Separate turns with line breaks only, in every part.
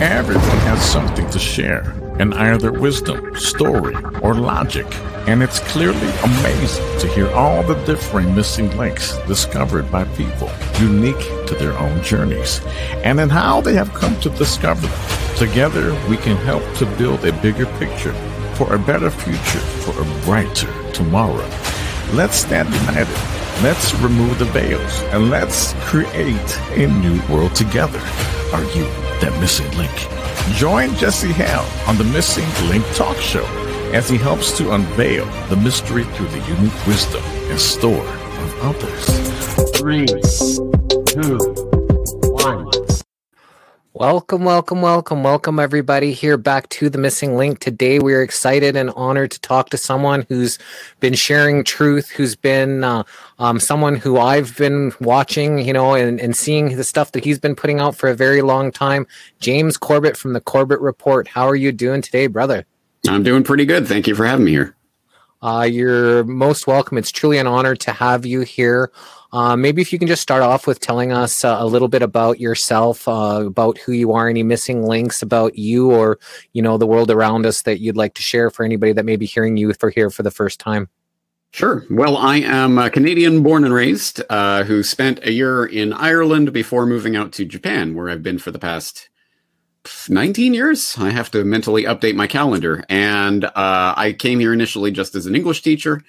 Everyone has something to share, and either wisdom, story, or logic. And it's clearly amazing to hear all the differing missing links discovered by people unique to their own journeys and in how they have come to discover them. Together, we can help to build a bigger picture for a better future, for a brighter tomorrow. Let's stand united. Let's remove the veils and let's create a new world together. Are you that missing link? Join Jesse Hale on the Missing Link Talk Show as he helps to unveil the mystery through the unique wisdom and store of others.
Three, two, one.
Welcome, welcome, welcome, welcome, everybody here back to the Missing Link. Today, we're excited and honored to talk to someone who's been sharing truth, who's been uh, um, someone who I've been watching, you know, and, and seeing the stuff that he's been putting out for a very long time. James Corbett from the Corbett Report. How are you doing today, brother?
I'm doing pretty good. Thank you for having me here.
Uh, you're most welcome. It's truly an honor to have you here. Uh, maybe if you can just start off with telling us uh, a little bit about yourself, uh, about who you are, any missing links about you, or you know the world around us that you'd like to share for anybody that may be hearing you for here for the first time.
Sure. Well, I am a Canadian born and raised uh, who spent a year in Ireland before moving out to Japan, where I've been for the past 19 years. I have to mentally update my calendar. And uh, I came here initially just as an English teacher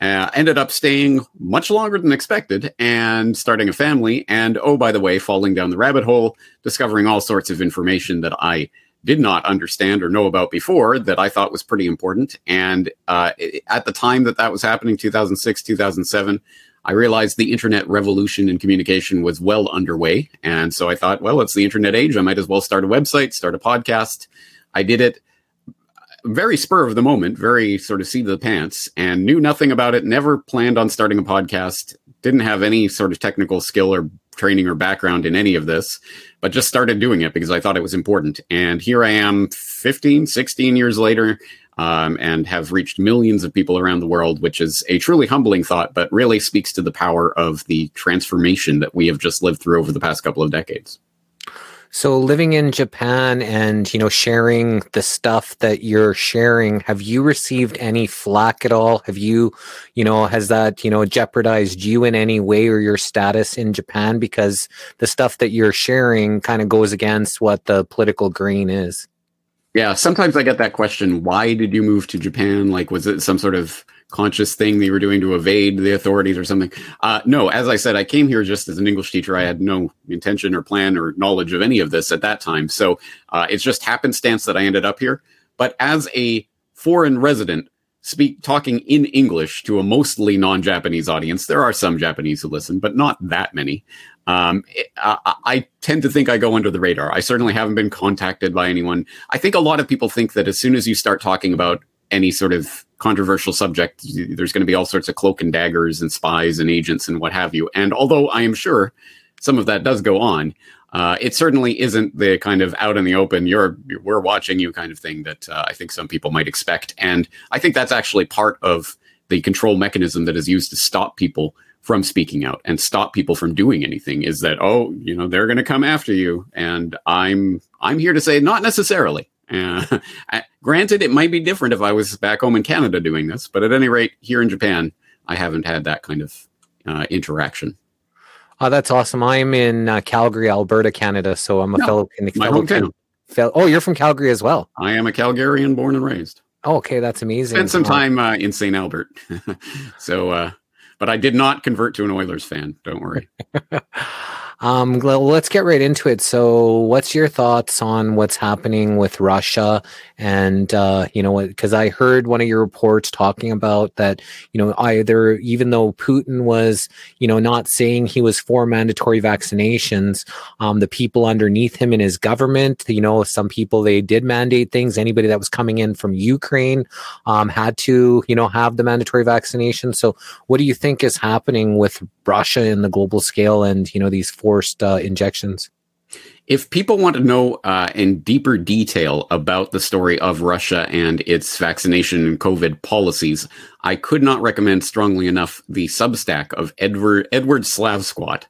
uh, ended up staying much longer than expected and starting a family. And oh, by the way, falling down the rabbit hole, discovering all sorts of information that I did not understand or know about before that I thought was pretty important. And uh, at the time that that was happening, 2006, 2007, I realized the internet revolution in communication was well underway. And so I thought, well, it's the internet age. I might as well start a website, start a podcast. I did it very spur of the moment, very sort of seat of the pants, and knew nothing about it. Never planned on starting a podcast. Didn't have any sort of technical skill or training or background in any of this, but just started doing it because I thought it was important. And here I am 15, 16 years later, um, and have reached millions of people around the world, which is a truly humbling thought, but really speaks to the power of the transformation that we have just lived through over the past couple of decades.
So living in Japan and, you know, sharing the stuff that you're sharing, have you received any flack at all? Have you, you know, has that, you know, jeopardized you in any way or your status in Japan because the stuff that you're sharing kind of goes against what the political green is?
Yeah, sometimes I get that question, why did you move to Japan? Like was it some sort of conscious thing you were doing to evade the authorities or something. Uh, no, as I said, I came here just as an English teacher. I had no intention or plan or knowledge of any of this at that time. So uh, it's just happenstance that I ended up here. But as a foreign resident, speak talking in English to a mostly non-Japanese audience, there are some Japanese who listen, but not that many. Um, I, I tend to think I go under the radar. I certainly haven't been contacted by anyone. I think a lot of people think that as soon as you start talking about any sort of controversial subject, there's going to be all sorts of cloak and daggers and spies and agents and what have you. And although I am sure some of that does go on, uh, it certainly isn't the kind of out in the open, you're, we're watching you kind of thing that uh, I think some people might expect. And I think that's actually part of the control mechanism that is used to stop people from speaking out and stop people from doing anything is that, oh, you know, they're going to come after you. And I'm, I'm here to say not necessarily. Uh, granted, it might be different if I was back home in Canada doing this, but at any rate, here in Japan, I haven't had that kind of uh, interaction.
Oh, that's awesome. I'm in uh, Calgary, Alberta, Canada. So I'm a no, fellow,
my fellow hometown.
Fellow, oh, you're from Calgary as well.
I am a Calgarian born and raised.
Oh, okay, that's amazing.
Spent some time uh, in St. Albert. so, uh, but I did not convert to an Oilers fan. Don't worry.
Um, let's get right into it. So, what's your thoughts on what's happening with Russia? And uh, you know, because I heard one of your reports talking about that. You know, either even though Putin was, you know, not saying he was for mandatory vaccinations, um, the people underneath him in his government, you know, some people they did mandate things. Anybody that was coming in from Ukraine um, had to, you know, have the mandatory vaccination. So, what do you think is happening with Russia in the global scale and you know these forced uh, injections?
If people want to know uh, in deeper detail about the story of Russia and its vaccination and COVID policies, I could not recommend strongly enough the Substack of Edward Edward Slavsquat.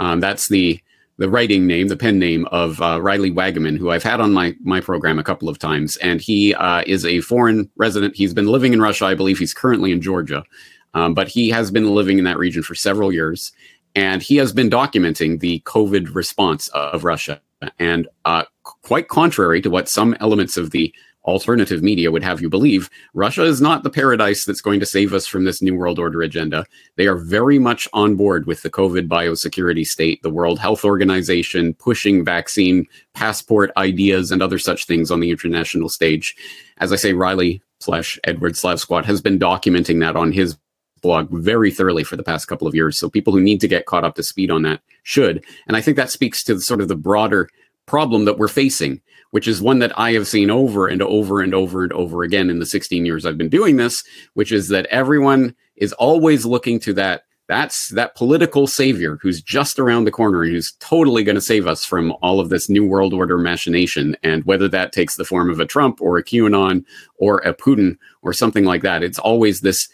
Um, that's the the writing name, the pen name of uh, Riley Waggaman, who I've had on my my program a couple of times, and he uh, is a foreign resident. He's been living in Russia, I believe. He's currently in Georgia, um, but he has been living in that region for several years, and he has been documenting the COVID response of Russia. And uh, quite contrary to what some elements of the alternative media would have you believe, Russia is not the paradise that's going to save us from this New World Order agenda. They are very much on board with the COVID biosecurity state, the World Health Organization pushing vaccine passport ideas and other such things on the international stage. As I say, Riley slash Edward Slavsquat has been documenting that on his blog very thoroughly for the past couple of years. So people who need to get caught up to speed on that should. And I think that speaks to sort of the broader problem that we're facing which is one that I have seen over and over and over and over again in the 16 years I've been doing this, which is that everyone is always looking to that that's that political savior who's just around the corner and who's totally going to save us from all of this new world order machination and whether that takes the form of a Trump or a QAnon or a Putin or something like that it's always this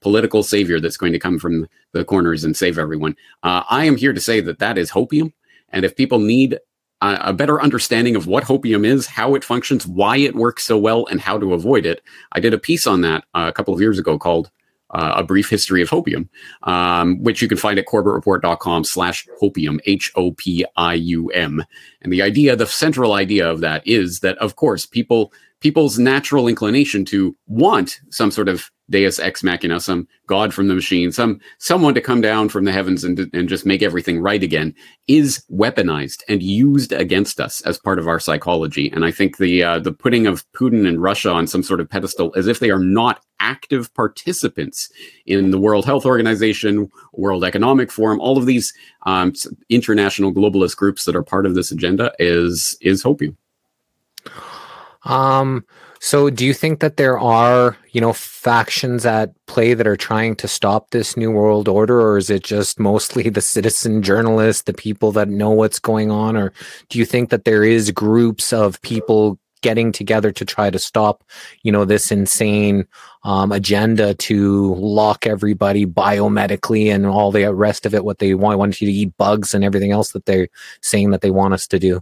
political savior that's going to come from the corners and save everyone uh, I am here to say that that is hopium and if people need a better understanding of what hopium is, how it functions, why it works so well, and how to avoid it. I did a piece on that uh, a couple of years ago called uh, A Brief History of Hopium, um, which you can find at corbettreport.com slash hopium, H-O-P-I-U-M. And the idea, the central idea of that is that, of course, people people's natural inclination to want some sort of deus ex machina, some god from the machine, some someone to come down from the heavens and, and just make everything right again, is weaponized and used against us as part of our psychology. And I think the uh, the putting of Putin and Russia on some sort of pedestal, as if they are not active participants in the World Health Organization, World Economic Forum, all of these um, international globalist groups that are part of this agenda, is is hopium.
Um, so do you think that there are, you know, factions at play that are trying to stop this new world order or is it just mostly the citizen journalists, the people that know what's going on or do you think that there is groups of people getting together to try to stop, you know, this insane um, agenda to lock everybody biomedically and all the rest of it what they want, want you to eat bugs and everything else that they're saying that they want us to do?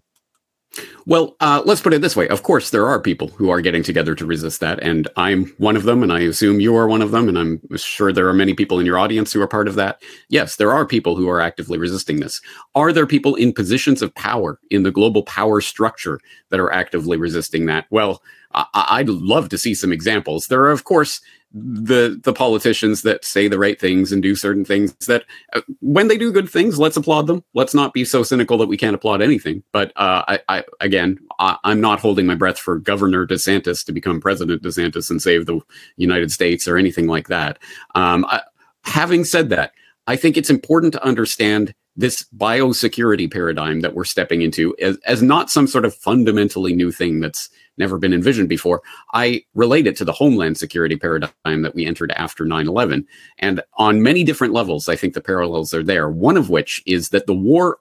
Well, uh, let's put it this way. Of course, there are people who are getting together to resist that, and I'm one of them, and I assume you are one of them, and I'm sure there are many people in your audience who are part of that. Yes, there are people who are actively resisting this. Are there people in positions of power in the global power structure that are actively resisting that? Well, I- would love to see some examples. There are, of course, the the politicians that say the right things and do certain things that uh, when they do good things let's applaud them. Let's not be so cynical that we can't applaud anything. But uh, I, I, again I, am not holding my breath for governor desantis to become president desantis and save the united states or anything like that. Um, I, having said that i think it's important to understand this biosecurity paradigm that we're stepping into as, as not some sort of fundamentally new thing that's never been envisioned before. I relate it to the homeland security paradigm that we entered after 9 11. And on many different levels, I think the parallels are there. One of which is that the war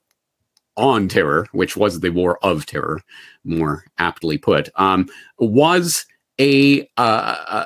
on terror, which was the war of terror, more aptly put, um, was a. Uh, uh,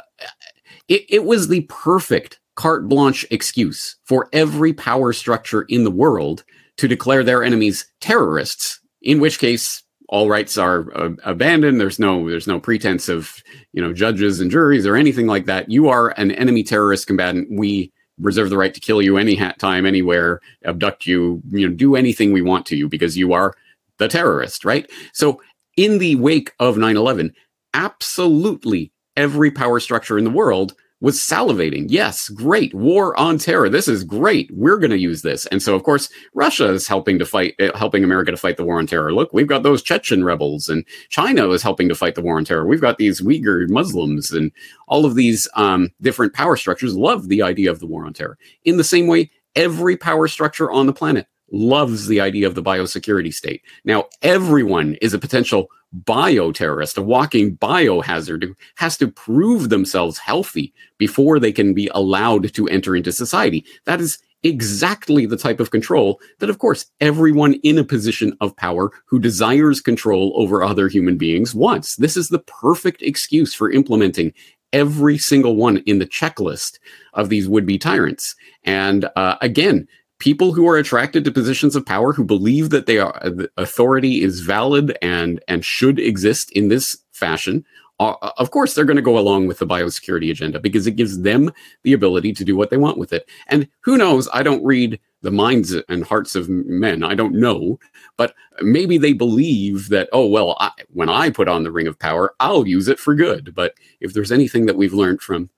it, it was the perfect carte blanche excuse for every power structure in the world to declare their enemies terrorists, in which case all rights are uh, abandoned. There's no there's no pretense of you know judges and juries or anything like that. You are an enemy terrorist combatant. We reserve the right to kill you any time anywhere abduct you you know do anything we want to you because you are the terrorist right? So in the wake of 9-11 absolutely every power structure in the world was salivating. Yes, great. War on terror. This is great. We're going to use this. And so, of course, Russia is helping to fight, uh, helping America to fight the war on terror. Look, we've got those Chechen rebels, and China is helping to fight the war on terror. We've got these Uyghur Muslims, and all of these um, different power structures love the idea of the war on terror. In the same way, every power structure on the planet loves the idea of the biosecurity state. Now, everyone is a potential bioterrorist, a walking biohazard who has to prove themselves healthy before they can be allowed to enter into society. That is exactly the type of control that, of course, everyone in a position of power who desires control over other human beings wants. This is the perfect excuse for implementing every single one in the checklist of these would be tyrants. And uh, again, people who are attracted to positions of power who believe that they are the authority is valid and and should exist in this fashion uh, of course they're going to go along with the biosecurity agenda because it gives them the ability to do what they want with it. And who knows? I don't read the minds and hearts of men. I don't know. But maybe they believe that oh well I, when i put on the ring of power i'll use it for good. But if there's anything that we've learned from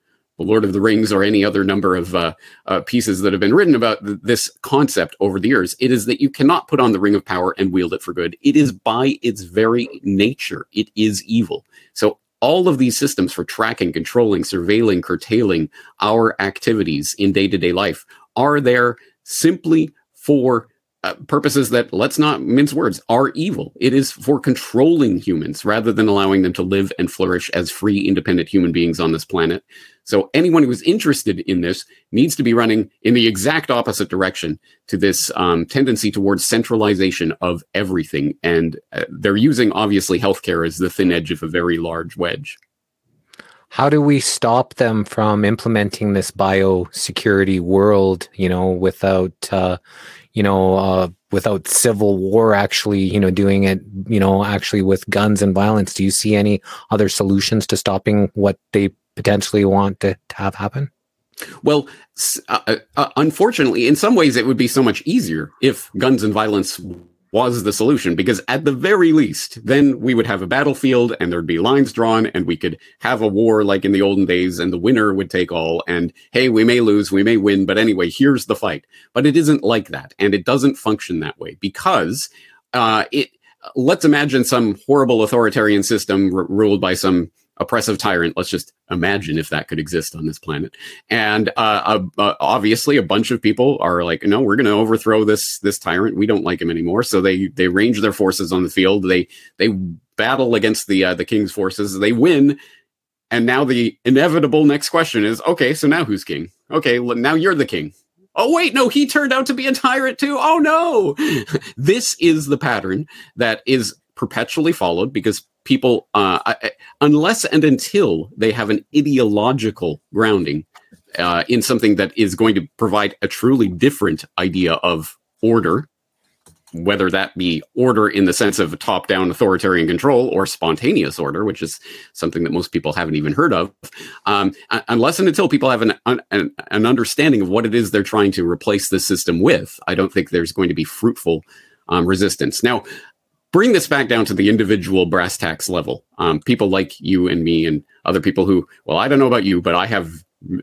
Lord of the Rings or any other number of uh, uh, pieces that have been written about th- this concept over the years. It is that you cannot put on the Ring of Power and wield it for good. It is by its very nature, it is evil. So all of these systems for tracking, controlling, surveilling, curtailing our activities in day to day life are there simply for uh, purposes that let's not mince words are evil. It is for controlling humans rather than allowing them to live and flourish as free independent human beings on this planet. So anyone who is interested in this needs to be running in the exact opposite direction to this um, tendency towards centralization of everything. And uh, they're using obviously healthcare as the thin edge of a very large wedge.
How do we stop them from implementing this biosecurity world you know without uh, you know, uh, without civil war actually, you know, doing it, you know, actually with guns and violence. Do you see any other solutions to stopping what they potentially want to, to have happen?
Well, uh, uh, uh, unfortunately, in some ways, it would be so much easier if guns and violence was the solution because at the very least then we would have a battlefield and there'd be lines drawn and we could have a war like in the olden days and the winner would take all and hey we may lose we may win but anyway here's the fight. But it isn't like that and it doesn't function that way because uh, it let's imagine some horrible authoritarian system r- ruled by some oppressive tyrant. Let's just imagine if that could exist on this planet. And uh, uh, obviously, a bunch of people are like, "No, we're going to overthrow this this tyrant. We don't like him anymore." So they they range their forces on the field. They they battle against the uh, the king's forces. They win. And now the inevitable next question is, okay, so now who's king? Okay, now you're the king. Oh, wait, no, he turned out to be a tyrant too. Oh, no. this is the pattern that is perpetually followed because people, uh, unless and until they have an ideological grounding uh, in something that is going to provide a truly different idea of order, whether that be order in the sense of top down authoritarian control or spontaneous order, which is something that most people haven't even heard of, um, unless and until people have an, an, an understanding of what it is they're trying to replace the system with, I don't think there's going to be fruitful um, resistance. Now, bring this back down to the individual brass tacks level. Um, people like you and me and other people who, well, I don't know about you, but I have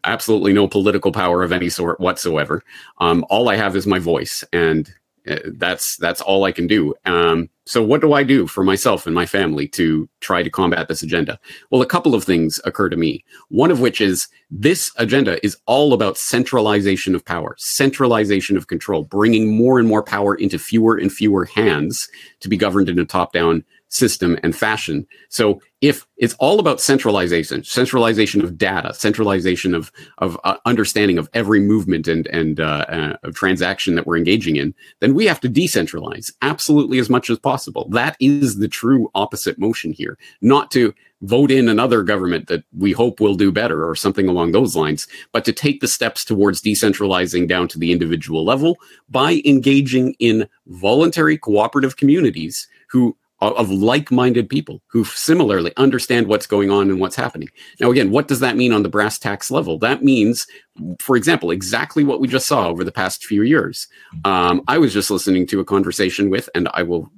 absolutely no political power of any sort whatsoever. Um, all I have is my voice, and uh, that's that's all I can do. Um, so, what do I do for myself and my family to try to combat this agenda? Well, a couple of things occur to me. One of which is this agenda is all about centralization of power, centralization of control, bringing more and more power into fewer and fewer hands to be governed in a top down system and fashion. So if it's all about centralization, centralization of data, centralization of of uh, understanding of every movement and and uh, uh, transaction that we're engaging in, then we have to decentralize absolutely as much as possible. That is the true opposite motion here, not to vote in another government that we hope will do better or something along those lines, but to take the steps towards decentralizing down to the individual level by engaging in voluntary cooperative communities who of like-minded people who similarly understand what's going on and what's happening. Now, again, what does that mean on the brass tacks level? That means, for example, exactly what we just saw over the past few years. Um, I was just listening to a conversation with, and I will.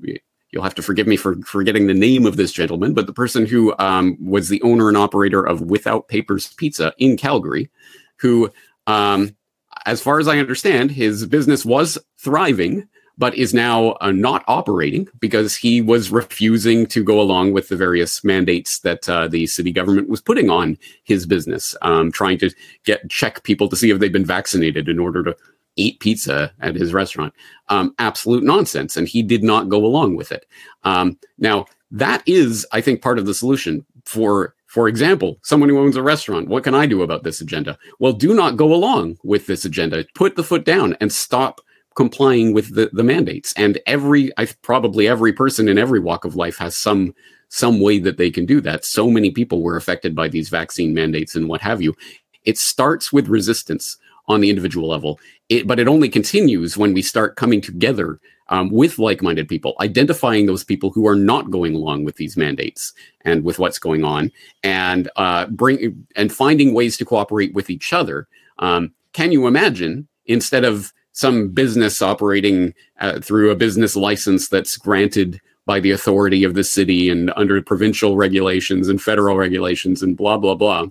You'll have to forgive me for forgetting the name of this gentleman, but the person who um, was the owner and operator of Without Papers Pizza in Calgary, who, um, as far as I understand, his business was thriving but is now uh, not operating because he was refusing to go along with the various mandates that uh, the city government was putting on his business, um, trying to get check people to see if they've been vaccinated in order to eat pizza at his restaurant. Um, absolute nonsense, and he did not go along with it. Um, now that is, I think, part of the solution for for example, someone who owns a restaurant, what can I do about this agenda? Well, do not go along with this agenda. Put the foot down and stop complying with the, the mandates. And every, I probably every person in every walk of life has some some way that they can do that. So many people were affected by these vaccine mandates and what have you. It starts with resistance on the individual level. It, but it only continues when we start coming together um, with like-minded people, identifying those people who are not going along with these mandates and with what's going on, and uh, bring and finding ways to cooperate with each other. Um, can you imagine instead of some business operating uh, through a business license that's granted by the authority of the city and under provincial regulations and federal regulations and blah blah blah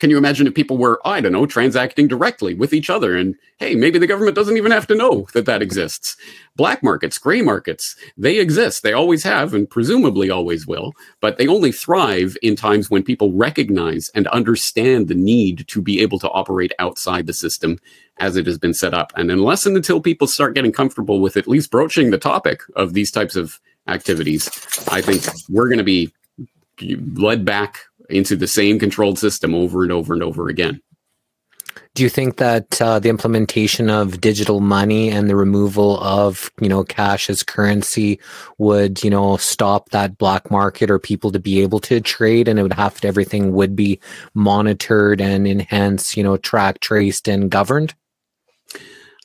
can you imagine if people were i don't know transacting directly with each other? And hey maybe the government doesn't even have to know that that exists. Black markets gray markets they exist. They always have and presumably always will but they only thrive in times when people recognize and understand the need to be able to operate outside the system as it has been set up. And unless and until people start getting comfortable with at least broaching the topic of these types of activities i think we're going to be led back into the same controlled system over and over and over again.
Do you think that uh, the implementation of digital money and the removal of you know cash as currency would you know stop that black market or people to be able to trade, and it would have to everything would be monitored and enhanced, you know, track, traced, and governed?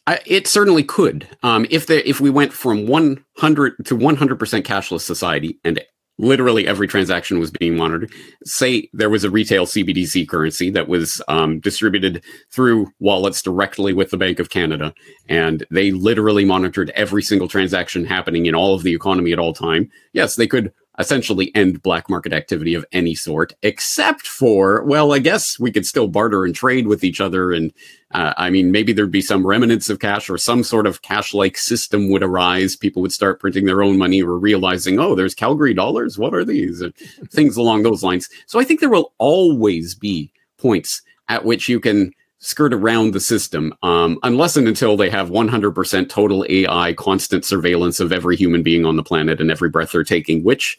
I, it certainly could. Um, if the if we went from 100 to 100% cashless society and literally every transaction was being monitored. Say there was a retail CBDC currency that was um, distributed through wallets directly with the Bank of Canada, and they literally monitored every single transaction happening in all of the economy at all time. Yes, they could essentially end black market activity of any sort, except for, well, I guess we could still barter and trade with each other. And uh, I mean, maybe there'd be some remnants of cash or some sort of cash like system would arise. People would start printing their own money or realizing, oh, there's Calgary dollars. What are these? things along those lines. So I think there will always be points at which you can skirt around the system um, unless and until they have 100% total AI constant surveillance of every human being on the planet and every breath they're taking, which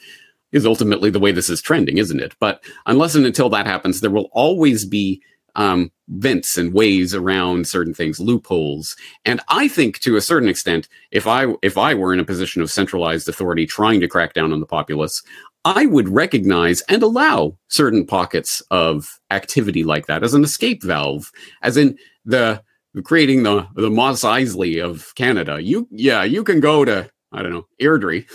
is ultimately the way this is trending, isn't it? But unless and until that happens, there will always be um, vents and ways around certain things, loopholes. And I think to a certain extent, if I if I were in a position of centralized authority trying to crack down on the populace, I would recognize and allow certain pockets of activity like that as an escape valve, as in the creating the the Mos Eisley of Canada. You yeah, you can go to I don't know Airdrie,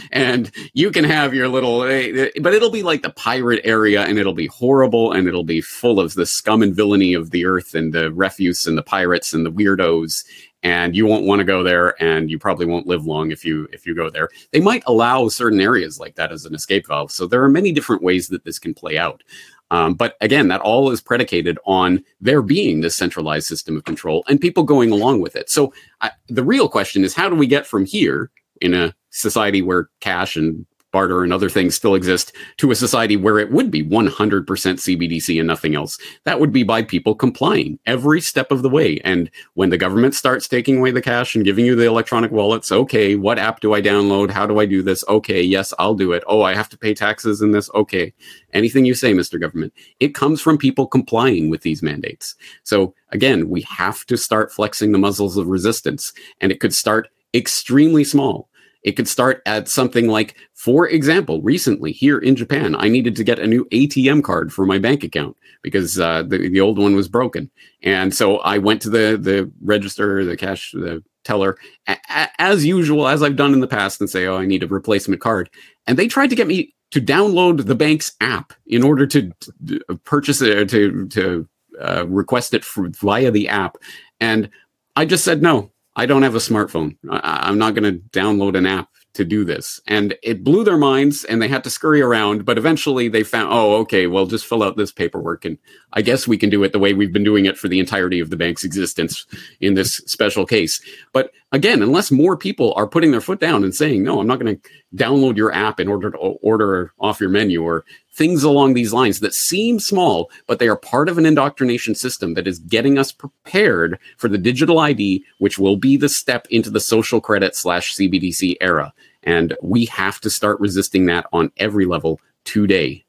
and you can have your little, eh, eh, but it'll be like the pirate area, and it'll be horrible, and it'll be full of the scum and villainy of the earth, and the refuse, and the pirates, and the weirdos, and you won't want to go there and you probably won't live long if you if you go there. They might allow certain areas like that as an escape valve so there are many different ways that this can play out. Um, but again that all is predicated on there being this centralized system of control and people going along with it. So I, the real question is how do we get from here in a society where cash and barter and other things still exist to a society where it would be 100% CBDC and nothing else. That would be by people complying every step of the way. And when the government starts taking away the cash and giving you the electronic wallets, okay, what app do I download? How do I do this? Okay, yes, I'll do it. Oh, I have to pay taxes in this. Okay. Anything you say, Mr. Government. It comes from people complying with these mandates. So again, we have to start flexing the muscles of resistance and it could start extremely small it could start at something like, for example, recently here in Japan, I needed to get a new ATM card for my bank account because uh, the, the old one was broken. And so I went to the, the register, the cash, the teller, a- a- as usual, as I've done in the past, and say, oh, I need a replacement card. And they tried to get me to download the bank's app in order to, to purchase it, to, to uh, request it for, via the app. And I just said, no, I don't have a smartphone. I, am not going to download an app to do this. And it blew their minds and they had to scurry around. But eventually they found, oh, okay, well, just fill out this paperwork. And I guess we can do it the way we've been doing it for the entirety of the bank's existence in this special case. But again, unless more people are putting their foot down and saying, no, I'm not going to download your app in order to order off your menu or things along these lines that seem small, but they are part of an indoctrination system that is getting us prepared for the digital ID, which will be the step into the social credit slash CBDC era. And we have to start resisting that on every level today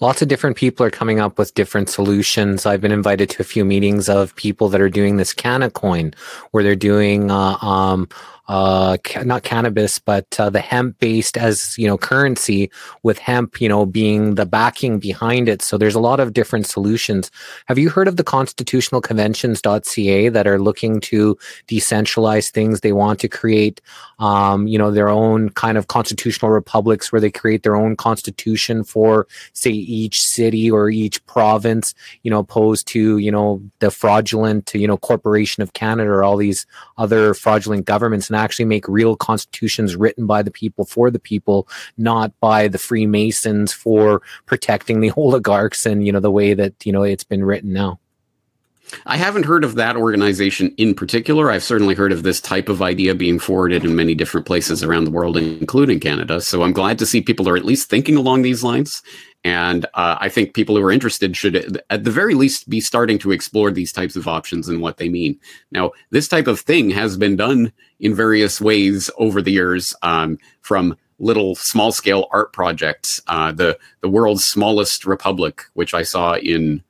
lots of different people are coming up with different solutions. I've been invited to a few meetings of people that are doing this Canacoin, where they're doing uh, um, uh, ca- not cannabis, but uh, the hemp based as you know currency with hemp, you know, being the backing behind it. So there's a lot of different solutions. Have you heard of the constitutional conventions.ca that are looking to decentralize things? They want to create, um, you know, their own kind of constitutional republics where they create their own constitution for, say, each city or each province, you know, opposed to, you know, the fraudulent, you know, corporation of Canada or all these other fraudulent governments and actually make real constitutions written by the people for the people, not by the Freemasons for protecting the oligarchs and, you know, the way that, you know, it's been written now.
I haven't heard of that organization in particular. I've certainly heard of this type of idea being forwarded in many different places around the world, including Canada. So I'm glad to see people are at least thinking along these lines. And uh, I think people who are interested should, at the very least, be starting to explore these types of options and what they mean. Now, this type of thing has been done in various ways over the years, um, from little small scale art projects. Uh, the the world's smallest republic, which I saw in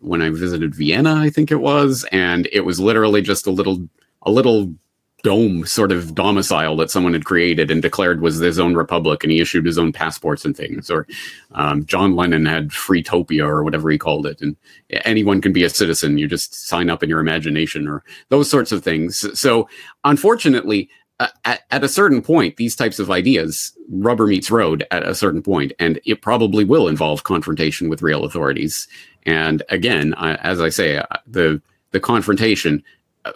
when I visited Vienna, I think it was, and it was literally just a little a little dome sort of domicile that someone had created and declared was his own republic, and he issued his own passports and things. Or um, John Lennon had Freetopia or whatever he called it, and anyone can be a citizen. You just sign up in your imagination or those sorts of things. So, unfortunately. Uh, at, at a certain point, these types of ideas rubber meets road at a certain point, and it probably will involve confrontation with real authorities. And again, I, as I say, uh, the the confrontation uh,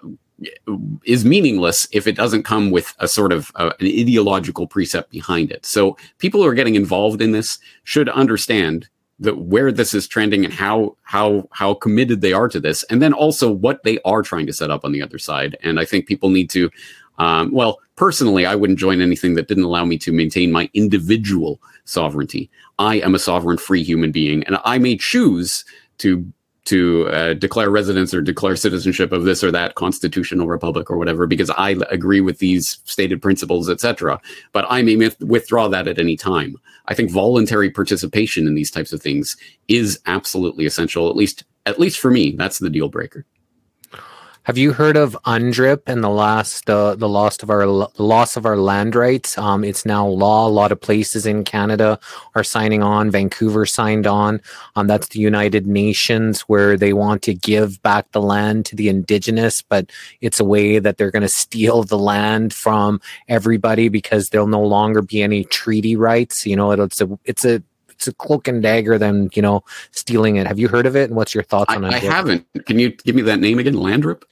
is meaningless if it doesn't come with a sort of uh, an ideological precept behind it. So people who are getting involved in this should understand that where this is trending and how how how committed they are to this, and then also what they are trying to set up on the other side. And I think people need to. Um, well, personally, I wouldn't join anything that didn't allow me to maintain my individual sovereignty. I am a sovereign, free human being, and I may choose to to uh, declare residence or declare citizenship of this or that constitutional republic or whatever because I agree with these stated principles, etc. But I may myth- withdraw that at any time. I think voluntary participation in these types of things is absolutely essential. At least, at least for me, that's the deal breaker.
Have you heard of UNDRIP and the last uh, the loss of our loss of our land rights? Um, it's now law. A lot of places in Canada are signing on. Vancouver signed on. Um, that's the United Nations where they want to give back the land to the indigenous, but it's a way that they're going to steal the land from everybody because there'll no longer be any treaty rights. You know, it's a it's a it's a cloak and dagger than you know stealing it. Have you heard of it? And what's your thoughts on
it? I haven't. Can you give me that name again? Landrip.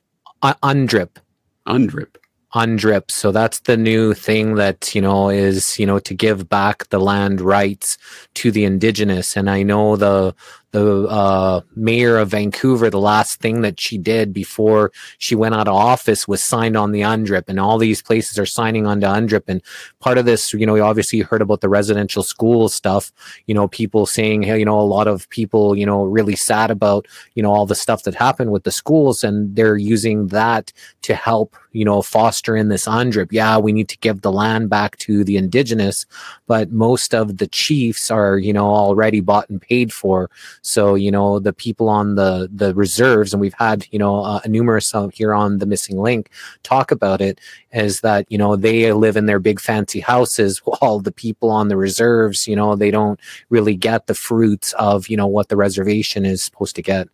Uh, UNDRIP.
UNDRIP.
UNDRIP. So that's the new thing that, you know, is, you know, to give back the land rights to the indigenous. And I know the the uh, mayor of Vancouver, the last thing that she did before she went out of office was signed on the UNDRIP, and all these places are signing on to UNDRIP. And part of this, you know, we obviously heard about the residential school stuff. You know, people saying, hey, you know, a lot of people, you know, really sad about, you know, all the stuff that happened with the schools, and they're using that to help, you know, foster in this UNDRIP. Yeah, we need to give the land back to the indigenous, but most of the chiefs are, you know, already bought and paid for. So, you know, the people on the the reserves, and we've had, you know, uh, numerous here on the missing link talk about it, is that you know they live in their big fancy houses, while the people on the reserves, you know, they don't really get the fruits of you know what the reservation is supposed to get.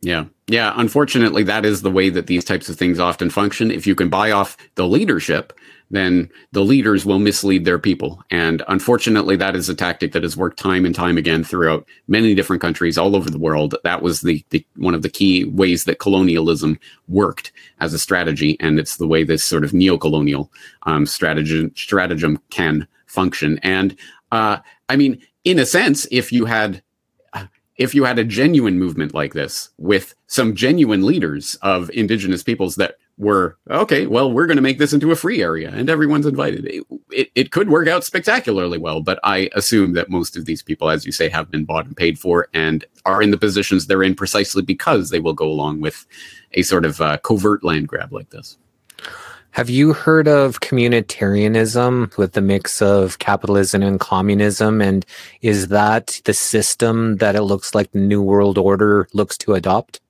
Yeah. Yeah. Unfortunately, that is the way that these types of things often function. If you can buy off the leadership, then the leaders will mislead their people. And unfortunately, that is a tactic that has worked time and time again throughout many different countries all over the world. That was the, the one of the key ways that colonialism worked as a strategy. And it's the way this sort of neo-colonial um, strategy, stratagem can function. And uh, I mean, in a sense, if you had if you had a genuine movement like this with some genuine leaders of indigenous peoples that were okay well we're going to make this into a free area and everyone's invited it, it, it, could work out spectacularly well but i assume that most of these people as you say have been bought and paid for and are in the positions they're in precisely because they will go along with a sort of uh, covert land grab like this
have you heard of communitarianism with the mix of capitalism and communism? And is that the system that it looks like the New World Order looks to adopt?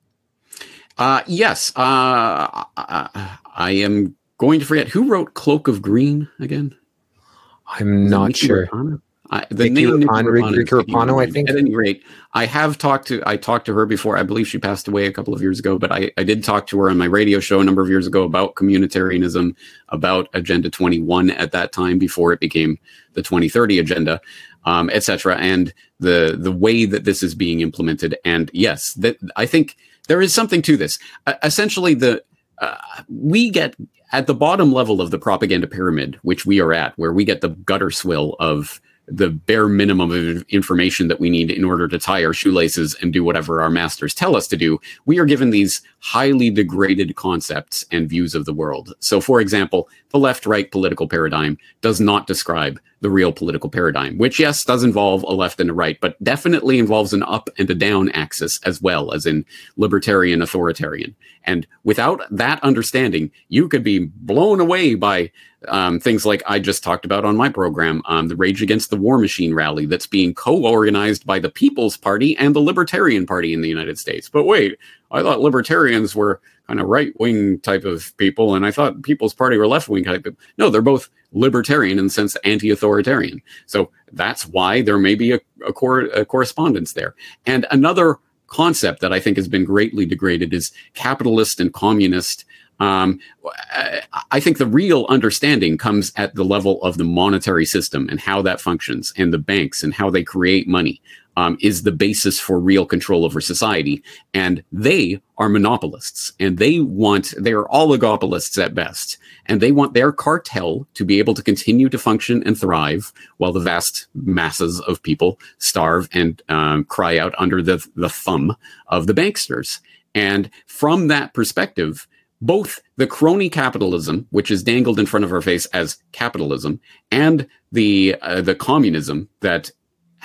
Uh, yes. Uh, I am going to forget who wrote Cloak of Green again.
I'm not sure.
I, the name Nikki
Rapano-
Rapano is
Ricky Rapano, I think.
At any rate, I have talked to I talked to her before. I believe she passed away a couple of years ago, but I, I did talk to her on my radio show a number of years ago about communitarianism, about Agenda 21 at that time before it became the 2030 agenda, um, etc. And the the way that this is being implemented. And yes, that I think there is something to this. Uh, essentially, the uh, we get at the bottom level of the propaganda pyramid, which we are at, where we get the gutter swill of the bare minimum of information that we need in order to tie our shoelaces and do whatever our masters tell us to do, we are given these highly degraded concepts and views of the world. So, for example, the left right political paradigm does not describe the real political paradigm, which, yes, does involve a left and a right, but definitely involves an up and a down axis as well as in libertarian authoritarian. And without that understanding, you could be blown away by um, things like I just talked about on my program, um, the Rage Against the War Machine rally that's being co-organized by the People's Party and the Libertarian Party in the United States. But wait, I thought libertarians were kind of right-wing type of people, and I thought People's Party were left-wing type of. No, they're both libertarian in the sense anti-authoritarian. So that's why there may be a, a, cor- a correspondence there. And another concept that I think has been greatly degraded is capitalist and communist. Um, I- think the real understanding comes at the level of the monetary system and how that functions, and the banks and how they create money. Um, is the basis for real control over society. And they are monopolists and they want, they are oligopolists at best. And they want their cartel to be able to continue to function and thrive while the vast masses of people starve and um, cry out under the, the thumb of the banksters. And from that perspective, both the crony capitalism, which is dangled in front of our face as capitalism, and the uh, the communism that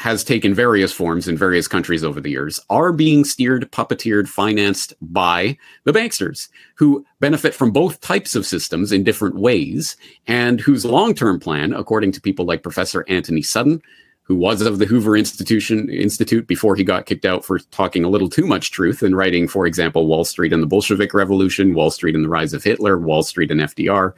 has taken various forms in various countries over the years, are being steered, puppeteered, financed by the banksters, who benefit from both types of systems in different ways, and whose long term plan, according to people like Professor Antony Sutton, who was of the Hoover Institution Institute before he got kicked out for talking a little too much truth and writing, for example, Wall Street and the Bolshevik Revolution, Wall Street and the Rise of Hitler, Wall Street and FDR.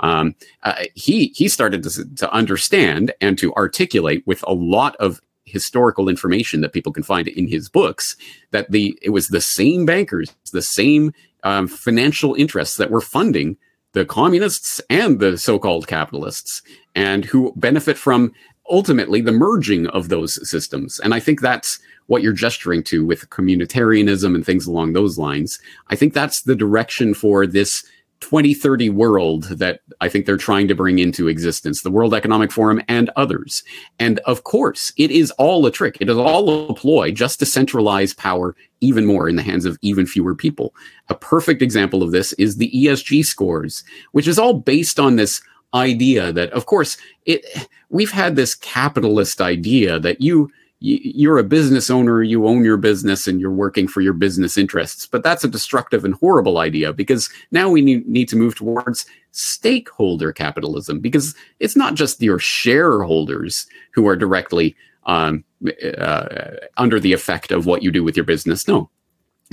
Um, uh, he he started to, to understand and to articulate with a lot of historical information that people can find in his books that the it was the same bankers, the same um, financial interests that were funding the communists and the so-called capitalists, and who benefit from ultimately the merging of those systems. And I think that's what you're gesturing to with communitarianism and things along those lines. I think that's the direction for this 2030 world that I think they're trying to bring into existence, the World Economic Forum and others. And of course, it is all a trick. It is all a ploy just to centralize power even more in the hands of even fewer people. A perfect example of this is the ESG scores, which is all based on this idea that, of course, it we've had this capitalist idea that you you're a business owner, you own your business, and you're working for your business interests. But that's a destructive and horrible idea because now we need, need to move towards stakeholder capitalism because it's not just your shareholders who are directly um, uh, under the effect of what you do with your business. No,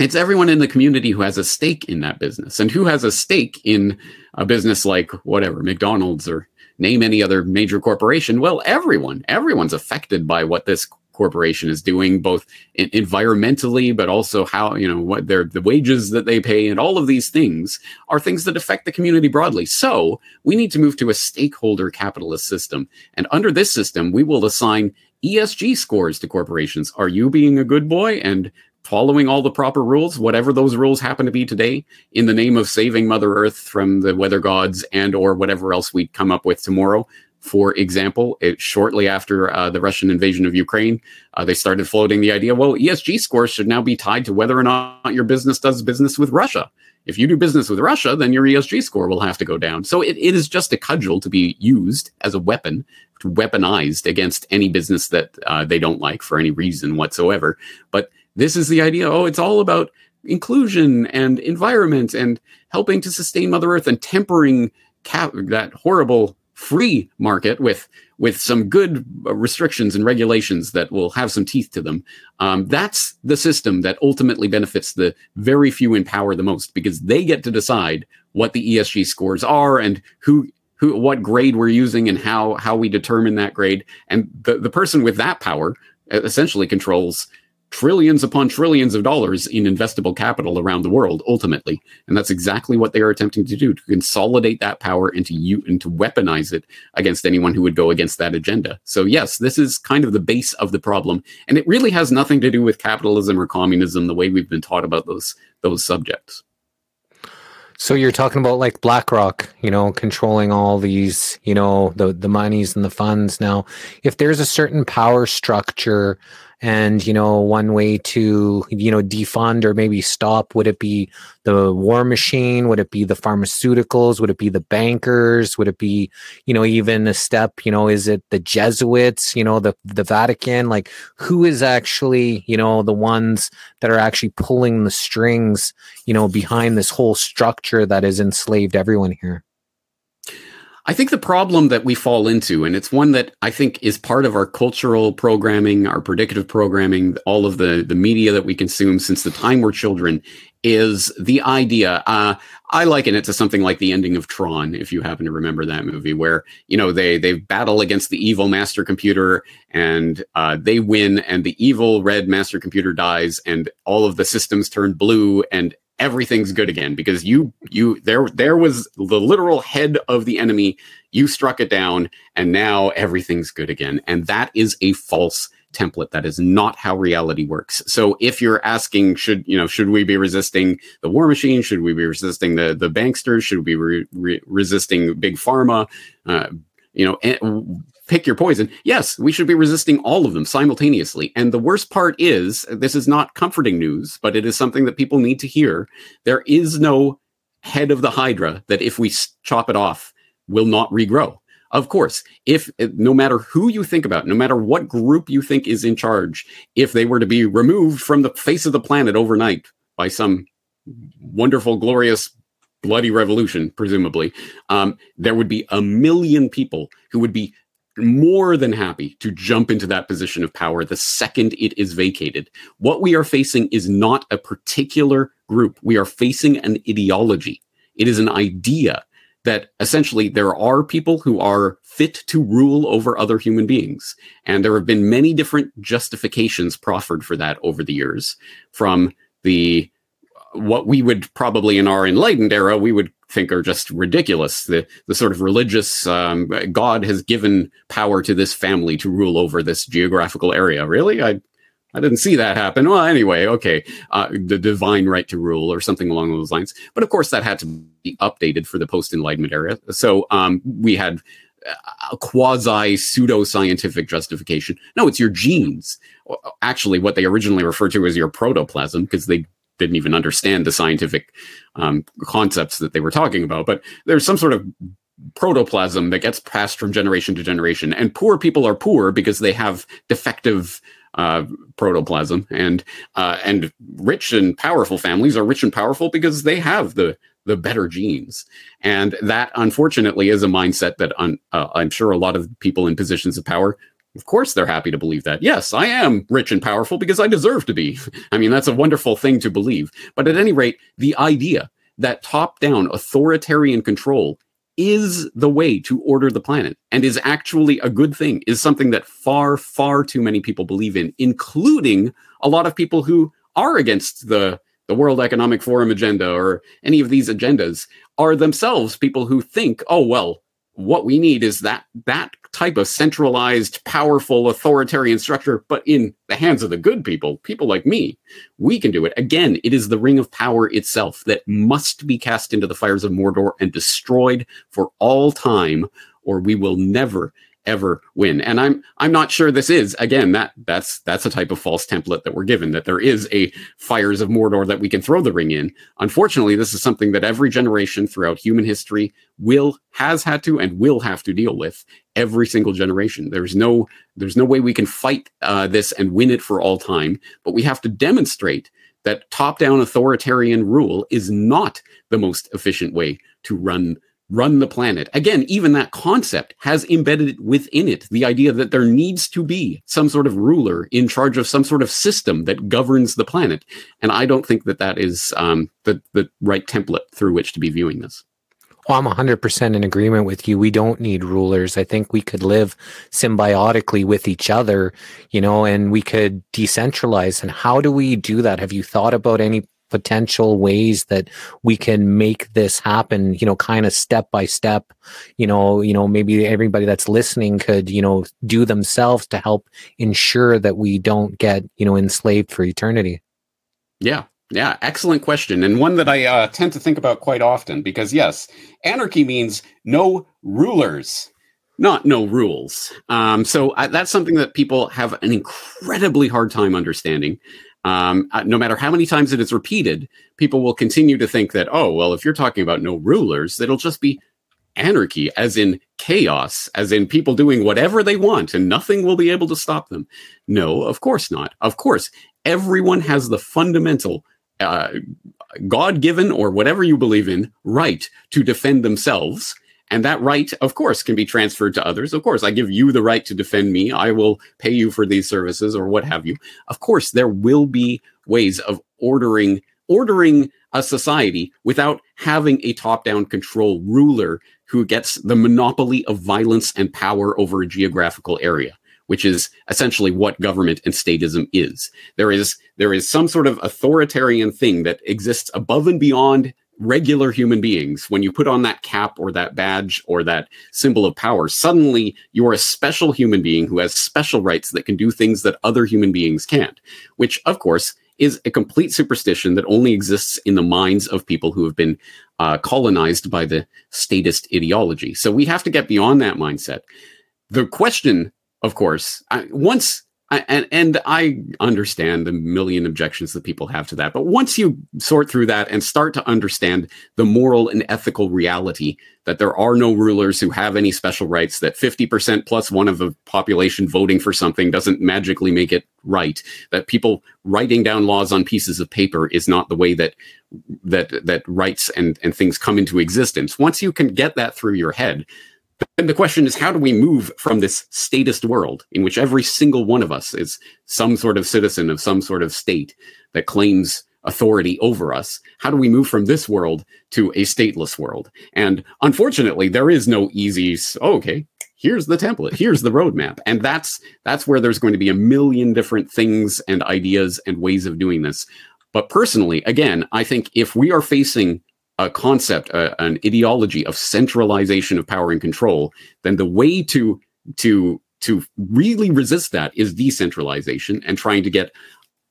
it's everyone in the community who has a stake in that business and who has a stake in a business like whatever, McDonald's or name any other major corporation. Well, everyone, everyone's affected by what this corporation is doing both environmentally but also how you know what their the wages that they pay and all of these things are things that affect the community broadly. So we need to move to a stakeholder capitalist system. And under this system we will assign ESG scores to corporations. Are you being a good boy? And following all the proper rules whatever those rules happen to be today in the name of saving mother earth from the weather gods and or whatever else we come up with tomorrow for example, it, shortly after uh, the Russian invasion of Ukraine, uh, they started floating the idea well, ESG scores should now be tied to whether or not your business does business with Russia. If you do business with Russia, then your ESG score will have to go down. So it, it is just a cudgel to be used as a weapon, weaponized against any business that uh, they don't like for any reason whatsoever. But this is the idea oh, it's all about inclusion and environment and helping to sustain Mother Earth and tempering cap- that horrible free market with with some good restrictions and regulations that will have some teeth to them. Um, that's the system that ultimately benefits the very few in power the most because they get to decide what the ESG scores are and who who what grade we're using and how how we determine that grade. And the, the person with that power essentially controls trillions upon trillions of dollars in investable capital around the world ultimately. And that's exactly what they are attempting to do to consolidate that power and to you and to weaponize it against anyone who would go against that agenda. So yes this is kind of the base of the problem. And it really has nothing to do with capitalism or communism the way we've been taught about those those subjects.
So you're talking about like BlackRock, you know, controlling all these, you know, the the monies and the funds. Now, if there's a certain power structure and you know one way to you know defund or maybe stop would it be the war machine? Would it be the pharmaceuticals? Would it be the bankers? Would it be you know even a step you know is it the jesuits you know the the vatican? Like who is actually you know the ones that are actually pulling the strings you know behind this whole structure that has enslaved everyone here
I think the problem that we fall into, and it's one that I think is part of our cultural programming, our predictive programming, all of the, the media that we consume since the time we're children, is the idea. Uh, I liken it to something like the ending of Tron, if you happen to remember that movie, where you know they they battle against the evil master computer and uh, they win, and the evil red master computer dies, and all of the systems turn blue, and everything's good again because you you there there was the literal head of the enemy. You struck it down and now everything's good again. And that is a false template. That is not how reality works. So if you're asking should you know should we be resisting the war machine? Should we be resisting the the banksters? Should we be re- re- resisting big pharma? Uh, you know pick your poison. Yes, we should be resisting all of them simultaneously. And the worst part is this is not comforting news, but it is something that people need to hear. There is no head of the Hydra that if we chop it off will not regrow. Of course, if no matter who you think about, no matter what group you think is in charge, if they were to be removed from the face of the planet overnight by some wonderful, glorious bloody revolution, presumably, um, there would be a million people who would be more than happy to jump into that position of power the second it is vacated. What we are facing is not a particular group. We are facing an ideology. It is an idea that essentially there are people who are fit to rule over other human beings. And there have been many different justifications proffered for that over the years from the uh, what we would probably in our enlightened era we would think are just ridiculous. The the sort of religious um, God has given power to this family to rule over this geographical area. Really, I I didn't see that happen. Well, anyway, okay, uh, the divine right to rule or something along those lines. But of course, that had to be updated for the post Enlightenment era. So um, we had a quasi pseudo scientific justification. No, it's your genes. Actually, what they originally referred to as your protoplasm, because they didn't even understand the scientific um, concepts that they were talking about. But there's some sort of protoplasm that gets passed from generation to generation, and poor people are poor because they have defective uh, protoplasm, and uh, and rich and powerful families are rich and powerful because they have the the better genes. And that, unfortunately, is a mindset that un, uh, I'm sure a lot of people in positions of power of course, they're happy to believe that. Yes, I am rich and powerful because I deserve to be. I mean, that's a wonderful thing to believe. But at any rate, the idea that top down authoritarian control is the way to order the planet and is actually a good thing is something that far, far too many people believe in, including a lot of people who are against the the World Economic Forum agenda or any of these agendas are themselves people who think, oh well, what we need is that that type of centralized, powerful, authoritarian structure, but in the hands of the good people, people like me, we can do it. Again, it is the ring of power itself that must be cast into the fires of Mordor and destroyed for all time, or we will never ever win. And I'm I'm not sure this is again that that's that's a type of false template that we're given that there is a fires of Mordor that we can throw the ring in. Unfortunately, this is something that every generation throughout human history will has had to and will have to deal with every single generation. There's no there's no way we can fight uh, this and win it for all time, but we have to demonstrate that top-down authoritarian rule is not the most efficient way to run run the planet. Again, even that concept has embedded within it the idea that there needs to be some sort of ruler in charge of some sort of system that governs the planet. And I don't think that that is um, the, the right template through which to be viewing this.
Well, I'm 100% in agreement with you. We don't need rulers. I think we could live symbiotically with each other, you know, and we could decentralize. And how do we do that? Have you thought about any potential ways that we can make this happen you know kind of step by step you know you know maybe everybody that's listening could you know do themselves to help ensure that we don't get you know enslaved for eternity
yeah yeah, excellent question, and one that I uh, tend to think about quite often because, yes, anarchy means no rulers, not no rules. Um, so uh, that's something that people have an incredibly hard time understanding. Um, uh, no matter how many times it is repeated, people will continue to think that, oh, well, if you're talking about no rulers, it'll just be anarchy, as in chaos, as in people doing whatever they want and nothing will be able to stop them. No, of course not. Of course, everyone has the fundamental uh, God given or whatever you believe in right to defend themselves. And that right, of course, can be transferred to others. Of course, I give you the right to defend me. I will pay you for these services or what have you. Of course, there will be ways of ordering ordering a society without having a top-down control ruler who gets the monopoly of violence and power over a geographical area which is essentially what government and statism is. There is there is some sort of authoritarian thing that exists above and beyond regular human beings when you put on that cap or that badge or that symbol of power suddenly you're a special human being who has special rights that can do things that other human beings can't which of course is a complete superstition that only exists in the minds of people who have been uh, colonized by the statist ideology so we have to get beyond that mindset the question of course. I, once And and I understand the million objections that people have to that, but once you sort through that and start to understand the moral and ethical reality that there are no rulers who have any special rights, that 50% plus one of the population voting for something doesn't magically make it right, that people writing down laws on pieces of paper is not the way that that that rights and, and things come into existence. Once you can get that through your head, and the question is, how do we move from this statist world in which every single one of us is some sort of citizen of some sort of state that claims authority over us? How do we move from this world to a stateless world? And unfortunately, there is no easy, oh, okay, here's the template, here's the roadmap. And that's that's where there's going to be a million different things and ideas and ways of doing this. But personally, again, I think if we are facing a concept, a, an ideology of centralization of power and control, then the way to to to really resist that is decentralization and trying to get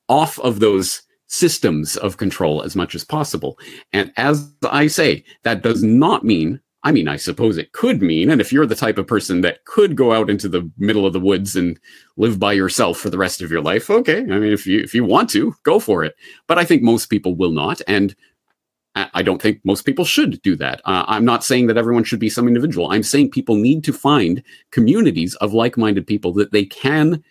off of those systems of control as much as possible. And as I say, that does not mean I mean, I suppose it could mean, and if you're the type of person that could go out into the middle of the woods and live by yourself for the rest of your life, okay. I mean, if you if you want to, go for it. But I think most people will not, and I don't think most people should do that. Uh, I'm not saying that everyone should be some individual. I'm saying people need to find communities of like minded people that they can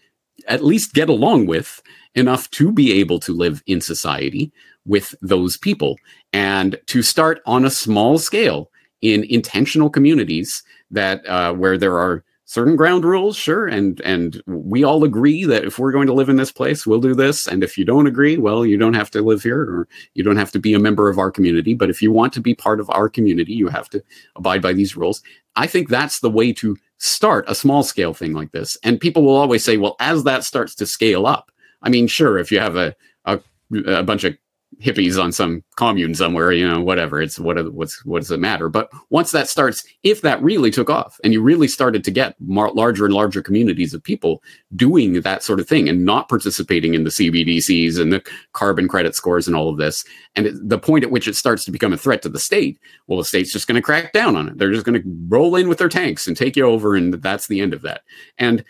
at least get along with enough to be able to live in society with those people and to start on a small scale in intentional communities that uh, where there are certain ground rules, sure, and and we all agree that if we're going to live in this place, we'll do this. And if you don't agree, well, you don't have to live here, or you don't have to be a member of our community. But if you want to be part of our community, you have to abide by these rules. I think that's the way to start a small scale thing like this. And people will always say, well, as that starts to scale up, I mean, sure, if you have a a, a bunch of hippies on some commune somewhere, you know, whatever. It's what what's what does it matter? But once that starts, if that really took off and you really started to get mar- larger and larger communities of people doing that sort of thing and not participating in the CBDCs and the carbon credit scores and all of this, and it, the point at which it starts to become a threat to the state, well, the state's just going to crack down on it. They're just going to roll in with their tanks and take you over, and that's the end of that. And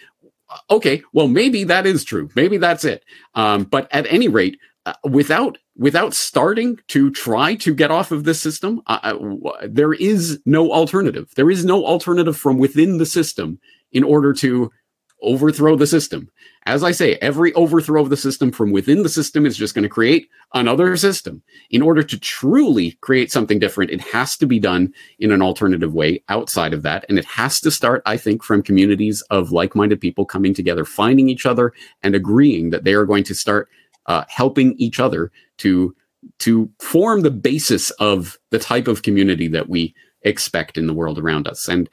okay, well, maybe that is true. Maybe that's it. Um, but at any rate, uh, without without starting to try to get off of this system, uh, there is no alternative. There is no alternative from within the system in order to overthrow the system. As I say, every overthrow of the system from within the system is just going to create another system. In order to truly create something different, it has to be done in an alternative way outside of that. And it has to start, I think, from communities of like minded people coming together, finding each other, and agreeing that they are going to start uh, helping each other to to form the basis of the type of community that we expect in the world around us. And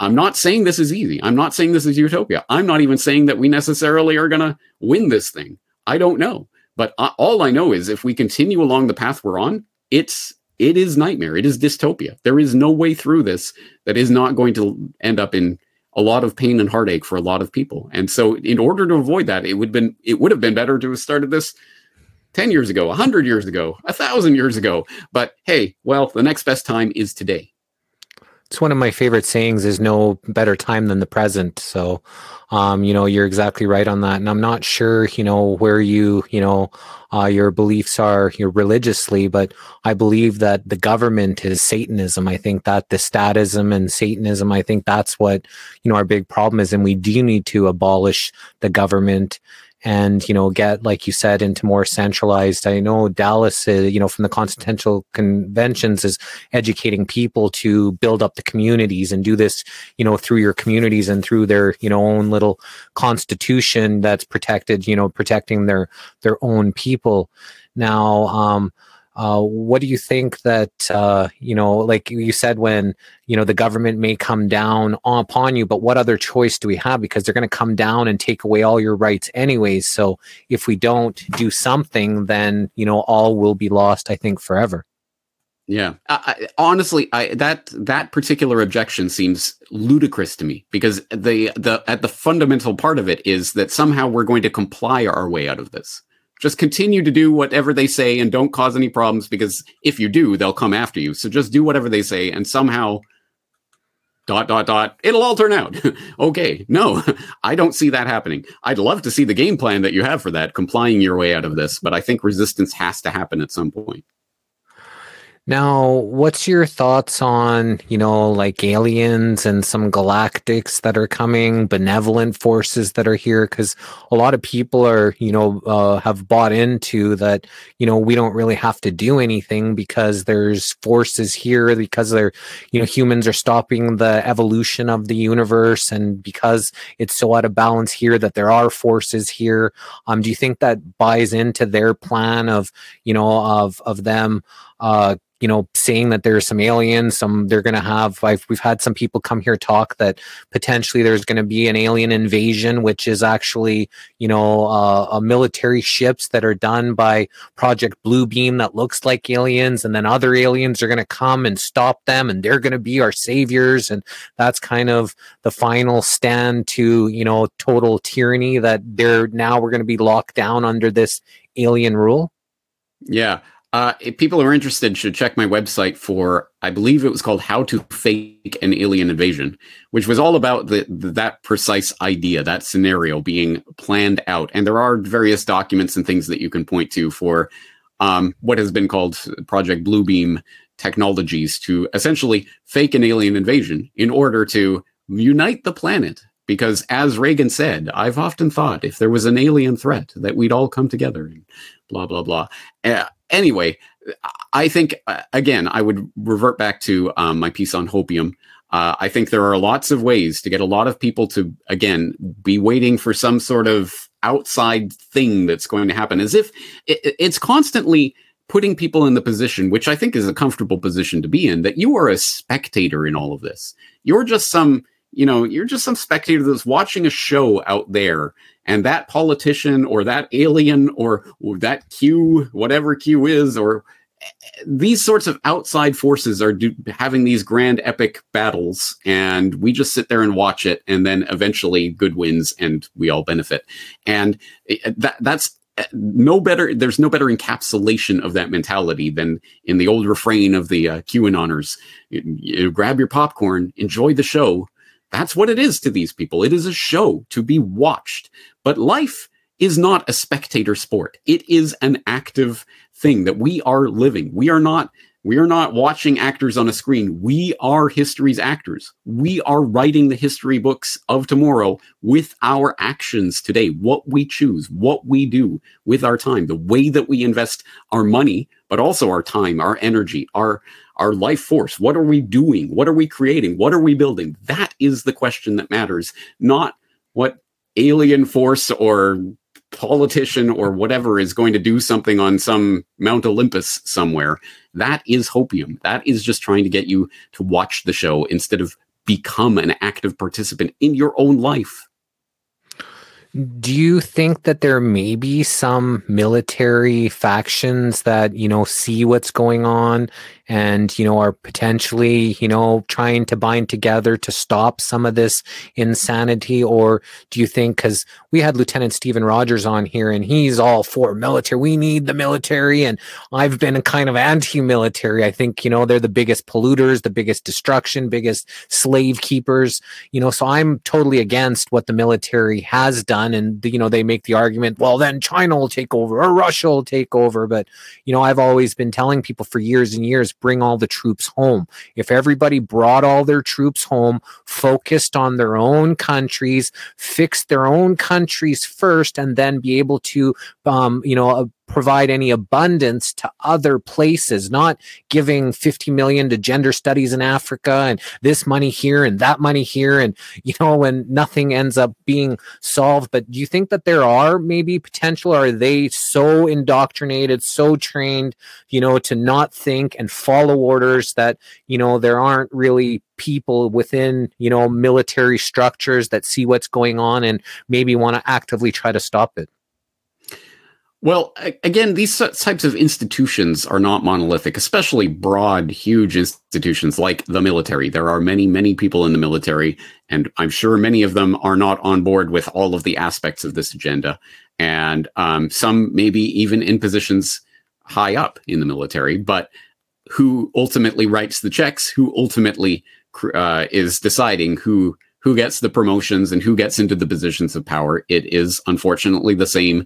I'm not saying this is easy. I'm not saying this is utopia. I'm not even saying that we necessarily are going to win this thing. I don't know. But uh, all I know is if we continue along the path we're on, it's it is nightmare. It is dystopia. There is no way through this that is not going to end up in a lot of pain and heartache for a lot of people. And so in order to avoid that, it would been it would have been better to have started this 10 years ago, 100 years ago, a 1000 years ago. But hey, well, the next best time is today.
It's one of my favorite sayings is no better time than the present. So um, you know you're exactly right on that. And i'm not sure you know where you you know uh, your beliefs are you religiously but i believe that the government is satanism. I think that the statism and satanism i think that's what you know our big problem is. And we do need to abolish the government and you know get like you said into more centralized. I know dallas uh, you know from the continental conventions is educating people to build up the communities and do this you know through your communities and through their you know own little constitution that's protected you know protecting their their own people. Now um uh, what do you think that uh, you know like you said when you know the government may come down upon you but what other choice do we have? Because they're going to come down and take away all your rights anyways. So if we don't do something then you know all will be lost i think forever.
Yeah, I, honestly, I, that that particular objection seems ludicrous to me because the the at the fundamental part of it is that somehow we're going to comply our way out of this. Just continue to do whatever they say and don't cause any problems because if you do, they'll come after you. So just do whatever they say and somehow dot dot dot it'll all turn out. Okay no i don't see that happening. I'd love to see the game plan that you have for that complying your way out of this but i think resistance has to happen at some point
now, what's your thoughts on, you know, like aliens and some galactics that are coming, benevolent forces that are here? Because a lot of people are, you know, uh, have bought into that, you know, we don't really have to do anything because there's forces here, because they're, you know, humans are stopping the evolution of the universe, and because it's so out of balance here that there are forces here. Um, do you think that buys into their plan of, you know, of of them? Uh, you know, saying that there's some aliens, some they're going to have. I've, we've had some people come here talk that potentially there's going to be an alien invasion, which is actually, you know, uh, military ships that are done by Project Bluebeam that looks like aliens, and then other aliens are going to come and stop them, and they're going to be our saviors, and that's kind of the final stand to, you know, total tyranny that they're now we're going to be locked down under this alien rule.
Yeah. Uh, if people are interested, should check my website for, I believe it was called "How to Fake an Alien Invasion," which was all about the, the, that precise idea, that scenario being planned out. And there are various documents and things that you can point to for um, what has been called Project Bluebeam technologies to essentially fake an alien invasion in order to unite the planet. Because as Reagan said, I've often thought if there was an alien threat that we'd all come together and blah blah blah. Uh, anyway, I think uh, again, I would revert back to um, my piece on hopium. Uh, I think there are lots of ways to get a lot of people to again be waiting for some sort of outside thing that's going to happen, as if it, it's constantly putting people in the position, which I think is a comfortable position to be in, that you are a spectator in all of this. You're just some, you know, you're just some spectator that's watching a show out there and that politician or that alien or, that Q, whatever Q is, or eh, these sorts of outside forces are do, having these grand epic battles and we just sit there and watch it and then eventually good wins and we all benefit and eh, eh, that that's no better there's no better encapsulation of that mentality than in the old refrain of the uh, QAnoners you, you grab your popcorn enjoy the show that's what it is to these people. It is a show to be watched. But life is not a spectator sport. It is an active thing that we are living. We are not we are not watching actors on a screen. We are history's actors. We are writing the history books of tomorrow with our actions today, what we choose, what we do with our time, the way that we invest our money, but also our time, our energy, our our life force. What are we doing? What are we creating? What are we building? That is the question that matters, not what alien force or politician or whatever is going to do something on some Mount Olympus somewhere. That is hopium. That is just trying to get you to watch the show instead of become an active participant in your own life.
Do you think that there may be some military factions that, you know, see what's going on and, you know, are potentially, you know, trying to bind together to stop some of this insanity? Or do you think, because we had Lieutenant Stephen Rogers on here and he's all for military, we need the military. And I've been a kind of anti military. I think, you know, they're the biggest polluters, the biggest destruction, biggest slave keepers, you know, so I'm totally against what the military has done. And, you know, they make the argument, well, then China will take over or Russia will take over. But, you know, I've always been telling people for years and years, bring all the troops home. If everybody brought all their troops home, focused on their own countries, fixed their own countries first, and then be able to, um, you know, uh, provide any abundance to other places, not giving 50 million to gender studies in Africa and this money here and that money here. And, you know, when nothing ends up being solved. But do you think that there are maybe potential? Are they so indoctrinated, so trained, you know, to not think and follow orders that, you know, there aren't really people within, you know, military structures that see what's going on and maybe want to actively try to stop it?
Well, again, these types of institutions are not monolithic, especially broad, huge institutions like the military. There are many, many people in the military, and I'm sure many of them are not on board with all of the aspects of this agenda. And um, some maybe even in positions high up in the military, but who ultimately writes the checks, who ultimately uh, is deciding who who gets the promotions and who gets into the positions of power. It is unfortunately the same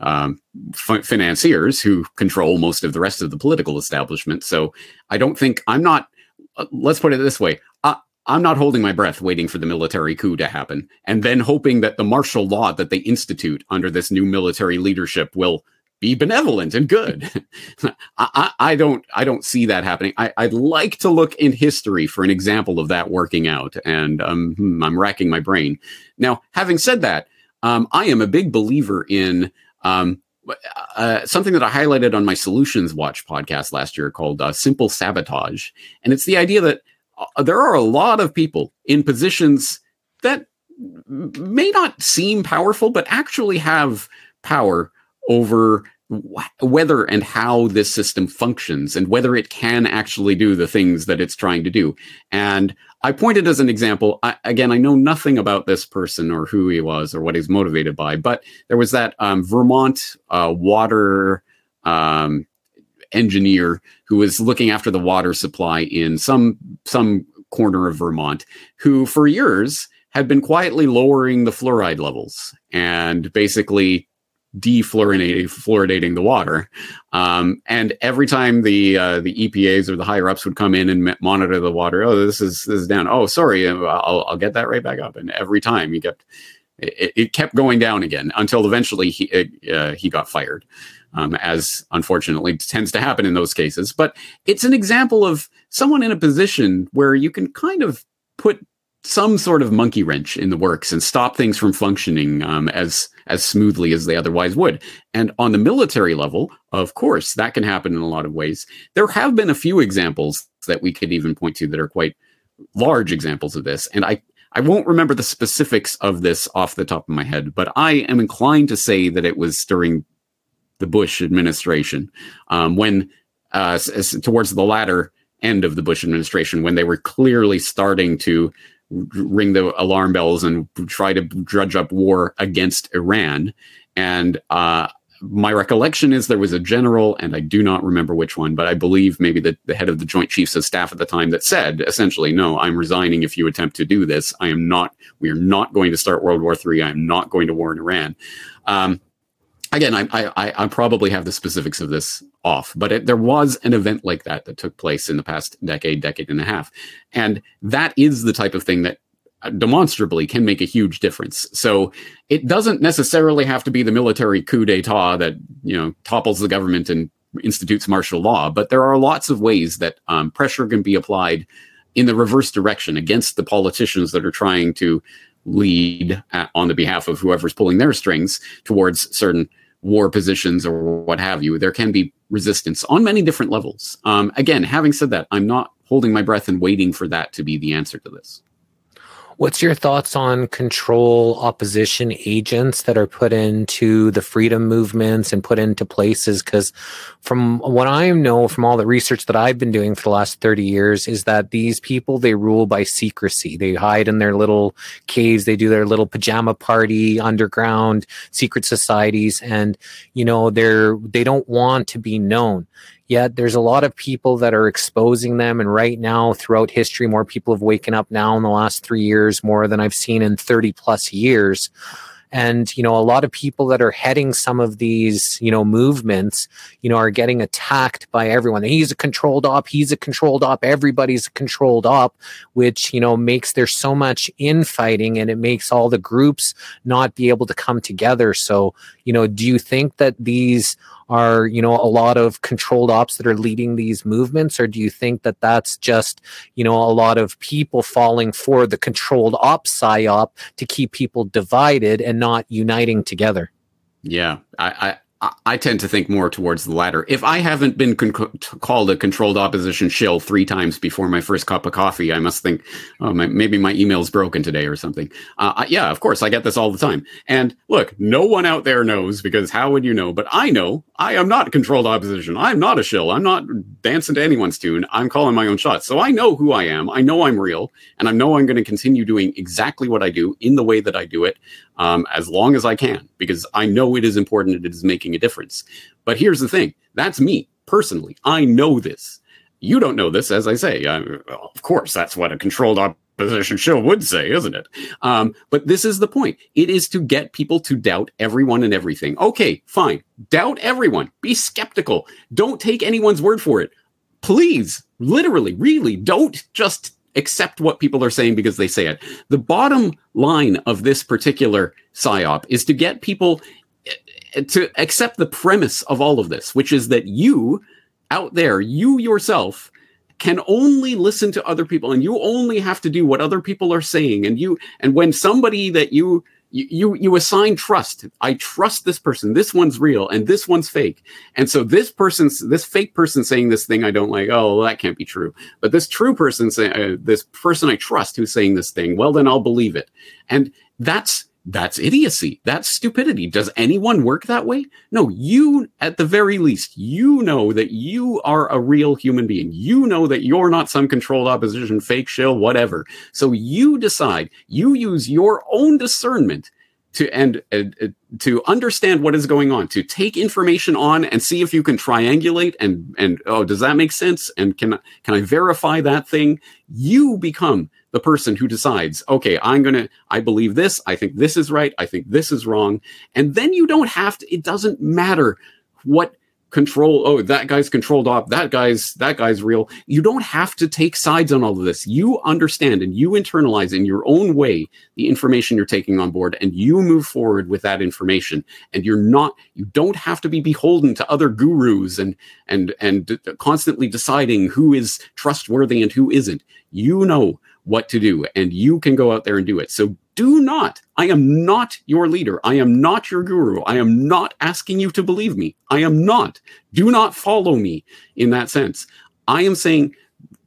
um, f- financiers who control most of the rest of the political establishment. So I don't think I'm not. Uh, let's put it this way: I, I'm not holding my breath, waiting for the military coup to happen, and then hoping that the martial law that they institute under this new military leadership will be benevolent and good. I, I, I, don't I don't see that happening. I, would like to look in history for an example of that working out, and um, hmm, I'm racking my brain. Now, having said that, um, I am a big believer in um, uh, something that I highlighted on my Solutions Watch podcast last year called uh, Simple Sabotage. And it's the idea that uh, there are a lot of people in positions that may not seem powerful, but actually have power over whether and how this system functions and whether it can actually do the things that it's trying to do. And I pointed as an example, I, again, I know nothing about this person or who he was or what he's motivated by, but there was that um, Vermont uh, water um, engineer who was looking after the water supply in some some corner of Vermont, who for years had been quietly lowering the fluoride levels and basically defluorinating fluoridating the water. Um, and every time the uh, the EPAs or the higher ups would come in and monitor the water, oh, this is this is down. Oh, sorry, uh, I'll, I'll get that right back up. And every time he kept it, it kept going down again until eventually he uh, he got fired. Um, as unfortunately tends to happen in those cases. But it's an example of someone in a position where you can kind of put some sort of monkey wrench in the works and stop things from functioning um, as as smoothly as they otherwise would. And on the military level, of course, that can happen in a lot of ways. There have been a few examples that we could even point to that are quite large examples of this. And I I won't remember the specifics of this off the top of my head, but I am inclined to say that it was during the Bush administration um, when uh, towards the latter end of the Bush administration when they were clearly starting to ring the alarm bells and try to drudge up war against Iran. And uh, my recollection is there was a general, and I do not remember which one, but I believe maybe the, the head of the Joint Chiefs of Staff at the time that said essentially, no, I'm resigning if you attempt to do this. I am not, we are not going to start World War III. I am not going to war in Iran. Um, again, I, I, I probably have the specifics of this off, but it, there was an event like that that took place in the past decade, decade and a half. And that is the type of thing that uh, demonstrably can make a huge difference. So it doesn't necessarily have to be the military coup d'etat that, you know, topples the government and institutes martial law, but there are lots of ways that um, pressure can be applied in the reverse direction against the politicians that are trying to lead uh, on the behalf of whoever's pulling their strings towards certain war positions or what have you. There can be resistance on many different levels. Um, again, having said that, I'm not holding my breath and waiting for that to be the answer to this.
What's your thoughts on control opposition agents that are put into the freedom movements and put into places? Because from what I know from all the research that I've been doing for the last 30 years is that these people, they rule by secrecy. They hide in their little caves. They do their little pajama party, underground secret societies. And, you know, they're, they don't want to be known. Yet there's a lot of people that are exposing them. And right now, throughout history, more people have waken up now in the last three years, more than I've seen in 30 plus years. And, you know, a lot of people that are heading some of these, you know, movements, you know, are getting attacked by everyone. He's a controlled op. He's a controlled op. Everybody's a controlled op, which, you know, makes there so much infighting and it makes all the groups not be able to come together. So, you know, do you think that these are you know a lot of controlled ops that are leading these movements or do you think that that's just you know a lot of people falling for the controlled ops psyop to keep people divided and not uniting together
yeah i I tend to think more towards the latter. If I haven't been con- called a controlled opposition shill three times before my first cup of coffee, I must think, oh, my, maybe my email's broken today or something. Uh, I, yeah, of course, I get this all the time. And look, no one out there knows because how would you know? But I know I am not controlled opposition. I'm not a shill. I'm not dancing to anyone's tune. I'm calling my own shots. So I know who I am. I know I'm real, and I know I'm going to continue doing exactly what I do in the way that I do it um, as long as I can because I know it is important and it is making a difference. But here's the thing that's me personally. I know this. You don't know this, as I say. I, of course, that's what a controlled opposition show would say, isn't it? Um, but this is the point. It is to get people to doubt everyone and everything. Okay, fine. Doubt everyone. Be skeptical. Don't take anyone's word for it. Please, literally, really, don't just accept what people are saying because they say it. The bottom line of this particular psyop is to get people eh, to accept the premise of all of this, which is that you out there, you yourself, can only listen to other people and you only have to do what other people are saying and you and when somebody that you you you assign trust i trust this person. This one's real and this one's fake. And so this person's this fake person saying this thing i don't like oh well, that can't be true. But this true person saying uh, this person i trust who's saying this thing well then i'll believe it. And that's that's idiocy. That's stupidity. Does anyone work that way? No, you, at the very least, you know that you are a real human being. You know that you're not some controlled opposition, fake shill, whatever. So you decide, you use your own discernment to and uh, uh, to understand what is going on to take information on and see if you can triangulate and and oh does that make sense and can can i verify that thing you become the person who decides, okay, I'm going to, I believe this. I think this is right. I think this is wrong. And then you don't have to, it doesn't matter what control oh that guy's controlled off that guy's that guy's real. You don't have to take sides on all of this. You understand and you internalize in your own way the information you're taking on board and you move forward with that information. And you're not you don't have to be beholden to other gurus and and and constantly deciding who is trustworthy and who isn't. You know what to do, and you can go out there and do it. So do not, I am not your leader. I am not your guru. I am not asking you to believe me. I am not. Do not follow me in that sense. I am saying,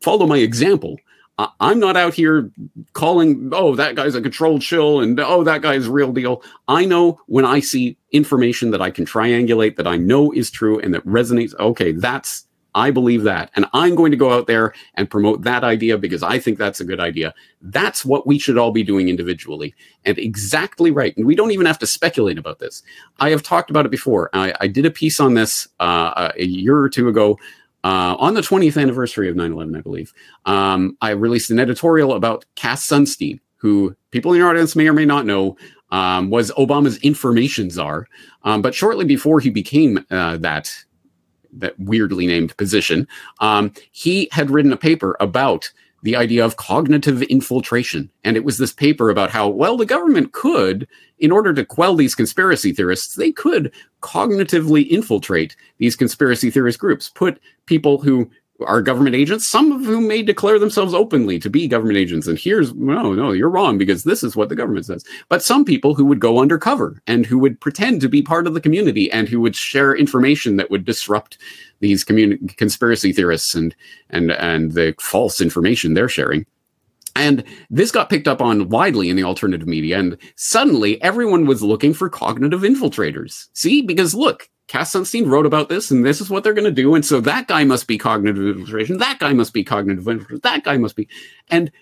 follow my example. I'm not out here calling, oh, that guy's a controlled chill and oh, that guy's real deal. I know when I see information that I can triangulate that I know is true and that resonates, okay, that's I believe that. And I'm going to go out there and promote that idea because I think that's a good idea. That's what we should all be doing individually. And exactly right. And we don't even have to speculate about this. I have talked about it before. I, I did a piece on this uh, a year or two ago. Uh, on the 20th anniversary of 9 11, I believe, um, I released an editorial about Cass Sunstein, who people in your audience may or may not know um, was Obama's information czar. Um, but shortly before he became uh, that that weirdly named position, um, he had written a paper about the idea of cognitive infiltration. And it was this paper about how, well, the government could, in order to quell these conspiracy theorists, they could cognitively infiltrate these conspiracy theorist groups, put people who are government agents, some of whom may declare themselves openly to be government agents. And here's, no, no, you're wrong because this is what the government says. But some people who would go undercover and who would pretend to be part of the community and who would share information that would disrupt these communi- conspiracy theorists and, and, and the false information they're sharing. And this got picked up on widely in the alternative media. And suddenly everyone was looking for cognitive infiltrators. See, because look, Cass Sunstein wrote about this, and this is what they're going to do. And so that guy must be cognitive infiltration. That guy must be cognitive infiltration. That guy must be. And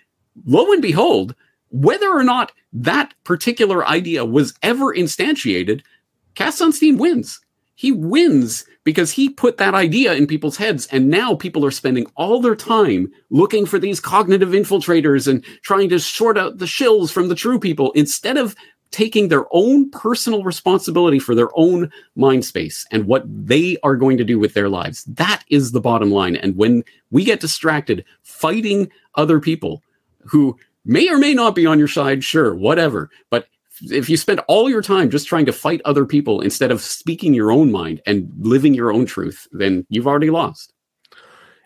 lo and behold, whether or not that particular idea was ever instantiated, Cass Sunstein wins. He wins because he put that idea in people's heads. And now people are spending all their time looking for these cognitive infiltrators and trying to sort out the shills from the true people instead of taking their own personal responsibility for their own mind space and what they are going to do with their lives. That is the bottom line. And when we get distracted fighting other people who may or may not be on your side, sure, whatever, but if you spend all your time just trying to fight other people instead of speaking your own mind and living your own truth, then you've already lost.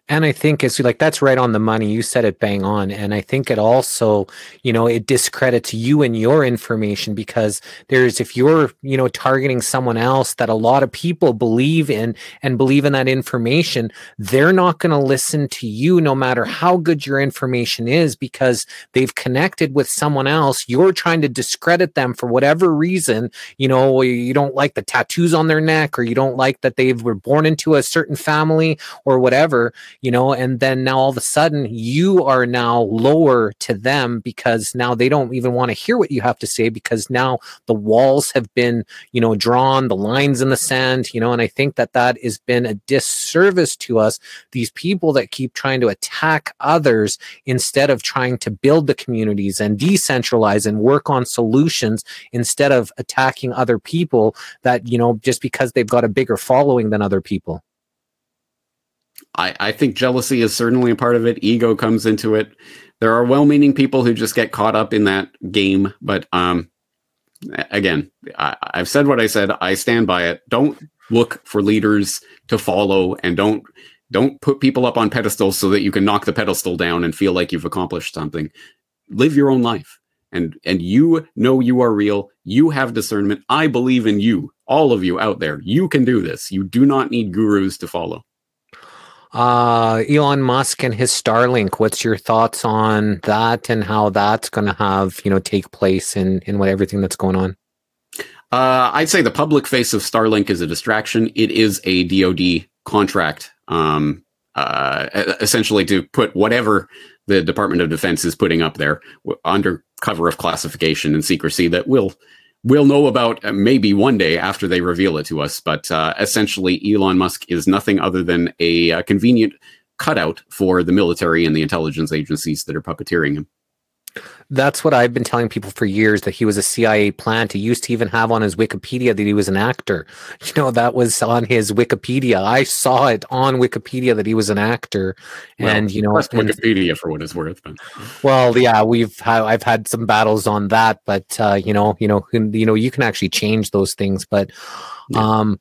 And I think it's like that's right on the money. You said it bang on. And I think it also, you know, it discredits you and your information because there's, if you're, you know, targeting someone else that a lot of people believe in and believe in that information, they're not going to listen to you no matter how good your information is because they've connected with someone else. You're trying to discredit them for whatever reason. You know, you don't like the tattoos on their neck or you don't like that they were born into a certain family or whatever you know, and then now all of a sudden you are now lower to them because now they don't even want to hear what you have to say because now the walls have been, you know, drawn, the lines in the sand, you know, and I think that that has been a disservice to us. These people that keep trying to attack others instead of trying to build the communities and decentralize and work on solutions instead of attacking other people that, you know, just because they've got a bigger following than other people.
I, I think jealousy is certainly a part of it. Ego comes into it. There are well-meaning people who just get caught up in that game, but um, again, I, I've said what I said. I stand by it. Don't look for leaders to follow, and don't don't put people up on pedestals so that you can knock the pedestal down and feel like you've accomplished something. Live your own life, and and you know you are real. You have discernment. I believe in you, all of you out there. You can do this. You do not need gurus to follow.
Uh, Elon Musk and his Starlink. What's your thoughts on that and how that's going to have you know take place in in what everything that's going on?
Uh, I'd say the public face of Starlink is a distraction. It is a DoD contract, um, uh, essentially to put whatever the Department of Defense is putting up there under cover of classification and secrecy that will we'll know about uh, maybe one day after they reveal it to us. But uh, essentially, Elon Musk is nothing other than a, a, convenient cutout for the military and the intelligence agencies that are puppeteering him.
That's what I've been telling people for years that he was a CIA plant. He used to even have on his Wikipedia that he was an actor. You know, that was on his Wikipedia. I saw it on Wikipedia that he was an actor.
Well,
and, you know,
and, Wikipedia for what it's worth. But.
Well, yeah, we've had, I've had some battles on that, but, uh, you know, you know, you know, you can actually change those things, but, um,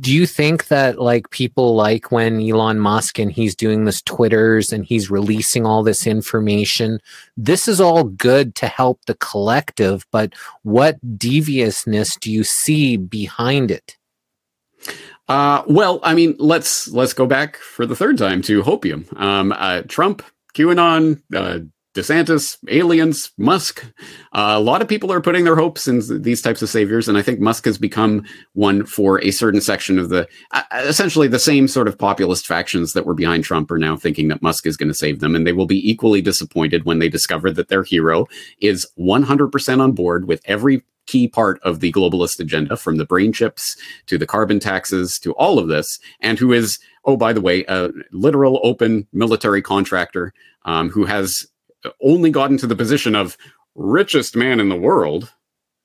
do you think that like people like when Elon Musk and he's doing this Twitters and he's releasing all this information, this is all good to help the collective, but what deviousness do you see behind it?
Uh, well, I mean, let's let's go back for the third time to hopium. Um, uh, Trump, QAnon, uh, DeSantis, aliens, Musk. Uh, a lot of people are putting their hopes in these types of saviors, and I think Musk has become one for a certain section of the, uh, essentially the same sort of populist factions that were behind Trump are now thinking that Musk is going to save them, and they will be equally disappointed when they discover that their hero is 100% on board with every key part of the globalist agenda, from the brain chips to the carbon taxes to all of this, and who is, oh, by the way, a literal open military contractor um, who has only gotten to the position of richest man in the world,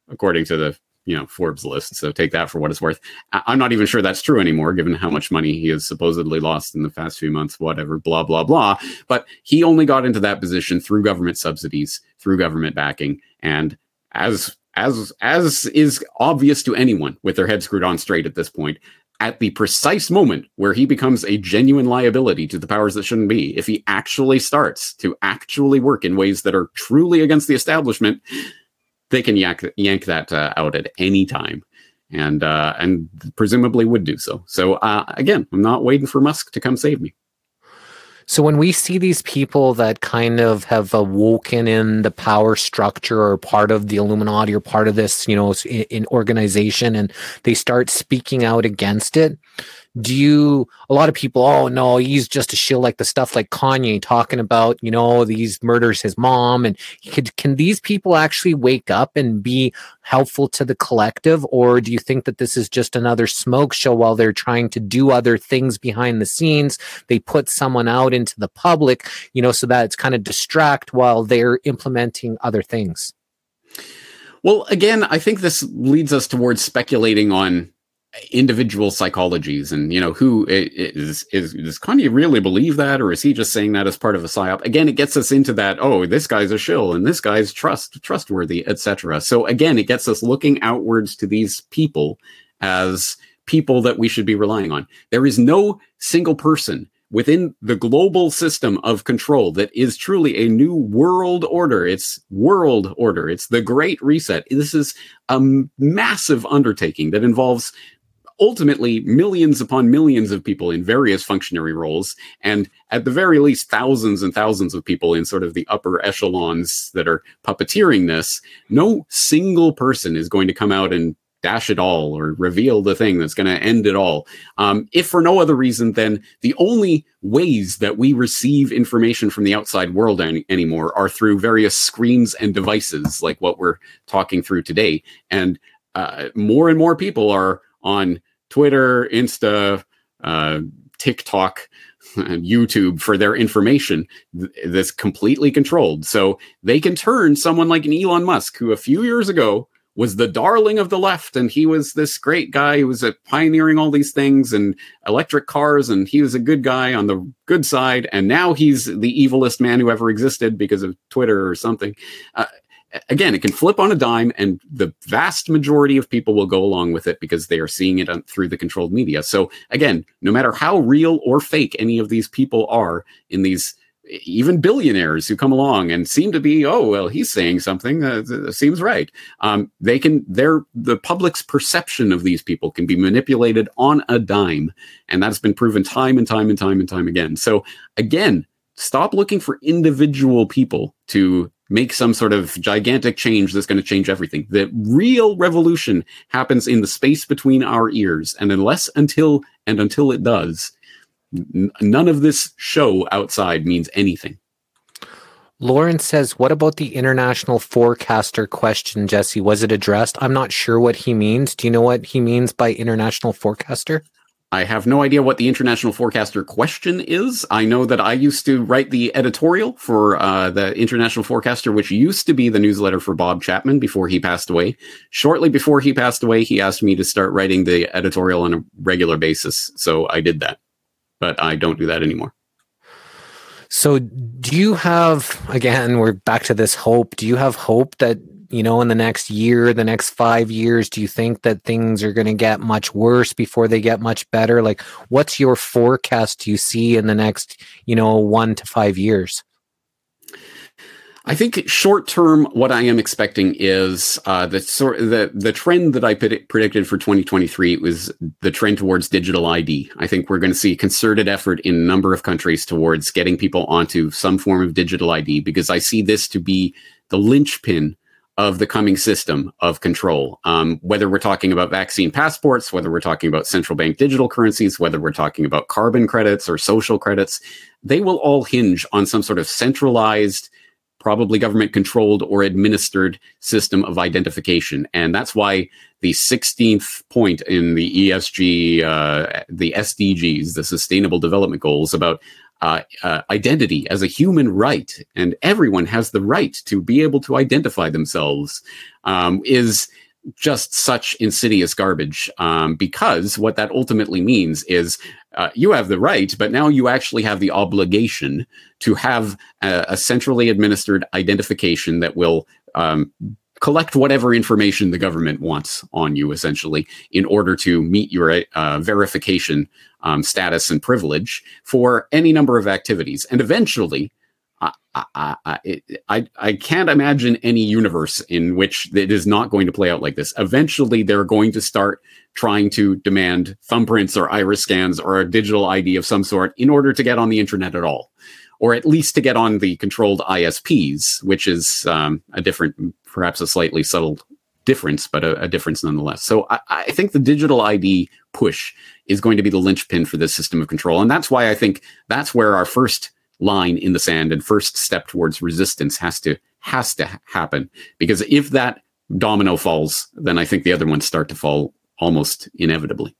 according to the you know Forbes list. So take that for what it's worth. I'm not even sure that's true anymore, given how much money he has supposedly lost in the past few months. Whatever, blah blah blah. But he only got into that position through government subsidies, through government backing, and as as as is obvious to anyone with their head screwed on straight at this point, at the precise moment where he becomes a genuine liability to the powers that shouldn't be, if he actually starts to actually work in ways that are truly against the establishment, they can yank, yank that uh, out at any time. And uh, and presumably would do so. So uh, again, I'm not waiting for Musk to come save me.
So when we see these people that kind of have uh, awoken in the power structure or part of the Illuminati or part of this, you know, in, in organization and they start speaking out against it, do you a lot of people oh no he's just a shill like the stuff like kanye talking about you know these murders his mom and could can these people actually wake up and be helpful to the collective? Or do you think that this is just another smoke show while they're trying to do other things behind the scenes? They put someone out into the public you know so that it's kind of distract while they're implementing other things?
Well again i think this leads us towards speculating on individual psychologies and you know who is is does Kanye really believe that or is he just saying that as part of a psyop again it gets us into that oh this guy's a shill and this guy's trust trustworthy etc so again it gets us looking outwards to these people as people that we should be relying on there is no single person within the global system of control that is truly a new world order. It's world order. It's the great reset. This is a massive undertaking that involves ultimately millions upon millions of people in various functionary roles, and at the very least, thousands and thousands of people in sort of the upper echelons that are puppeteering this. No single person is going to come out and dash it all or reveal the thing that's going to end it all. Um, if for no other reason than the only ways that we receive information from the outside world any- anymore are through various screens and devices like what we're talking through today. And uh, more and more people are on Twitter, Insta, uh, TikTok, YouTube for their information that's completely controlled. So they can turn someone like an Elon Musk, who a few years ago was the darling of the left and he was this great guy who was uh, pioneering all these things and electric cars and he was a good guy on the good side and now he's the evilest man who ever existed because of twitter or something uh, again, it can flip on a dime, and the vast majority of people will go along with it because they are seeing it on, through the controlled media. So, again, no matter how real or fake any of these people are in these even billionaires who come along and seem to be, oh well, he's saying something that seems right. Um, they can, their the public's perception of these people can be manipulated on a dime, and that's been proven time and time and time and time again. So again, stop looking for individual people to make some sort of gigantic change that's going to change everything. The real revolution happens in the space between our ears. And unless until and until it does, n- none of this show outside means anything.
Lauren says, What about the international forecaster question, Jesse? Was it addressed? I'm not sure what he means. Do you know what he means by international forecaster?
I have no idea what the international forecaster question is. I know that I used to write the editorial for uh, the international forecaster, which used to be the newsletter for Bob Chapman before he passed away. Shortly before he passed away, he asked me to start writing the editorial on a regular basis. So I did that, but I don't do that anymore.
So, do you have, again, we're back to this hope. Do you have hope that you know, in the next year, the next five years? Do you think that things are going to get much worse before they get much better? Like, what's your forecast you see in the next, you know, one to five years?
I think short term, what I am expecting is uh, the sort the the trend that I predicted for 2023 was the trend towards digital ID. I think we're going to see a concerted effort in a number of countries towards getting people onto some form of digital ID because I see this to be the linchpin of the coming system of control. Um, whether we're talking about vaccine passports, whether we're talking about central bank digital currencies, whether we're talking about carbon credits or social credits, they will all hinge on some sort of centralized, probably government controlled or administered system of identification. And that's why the 16th point in the ESG, uh, the SDGs, the Sustainable Development Goals about uh, uh, identity as a human right, and everyone has the right to be able to identify themselves, um, is just such insidious garbage. Um, because what that ultimately means is uh, you have the right, but now you actually have the obligation to have a, a centrally administered identification that will um, collect whatever information the government wants on you, essentially, in order to meet your uh, verification um, status and privilege for any number of activities. And eventually, I, I, I, I, can't imagine any universe in which it is not going to play out like this. Eventually, they're going to start trying to demand thumbprints or iris scans or a digital ID of some sort in order to get on the internet at all, or at least to get on the controlled ISPs, which is um, a different, perhaps a slightly subtle difference, but a, a difference nonetheless. So I, I, think the digital ID push is going to be the linchpin for this system of control. And that's why I think that's where our first line in the sand and first step towards resistance has to has to happen because if that domino falls then i think the other ones start to fall almost inevitably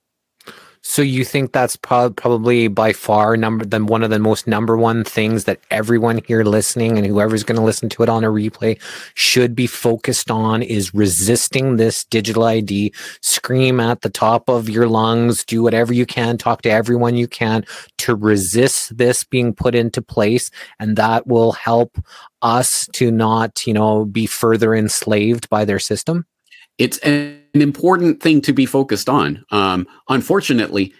so you think that's pro- probably by far number than one of the most number one things that everyone here listening and whoever's going to listen to it on a replay should be focused on is resisting this digital ID. Scream at the top of your lungs, do whatever you can, talk to everyone you can to resist this being put into place, and that will help us to not, you know, be further enslaved by their system
it's an important thing to be focused on. Um, unfortunately,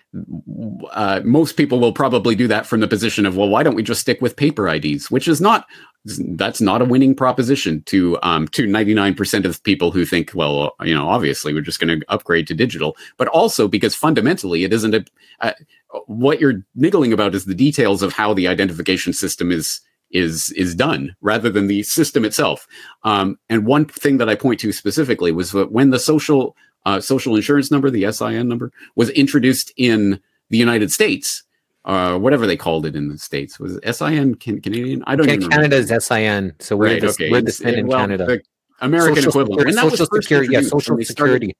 uh, most people will probably do that from the position of, well, why don't we just stick with paper IDs, which is not that's not a winning proposition to um, to 99% of people who think, well, you know, obviously we're just going to upgrade to digital, but also because fundamentally it isn't a, uh, what you're niggling about is the details of how the identification system is is is done rather than the system itself. Um, and one thing that I point to specifically was that when the social uh, social insurance number, the SIN number, was introduced in the United States, uh, whatever they called it in the states, was SIN can, Canadian? I don't.
Yeah, Canada's SIN, so we're right, the, okay. we're the SIN in well, Canada.
American social equivalent,
and that social was security, yeah, social security.
Started,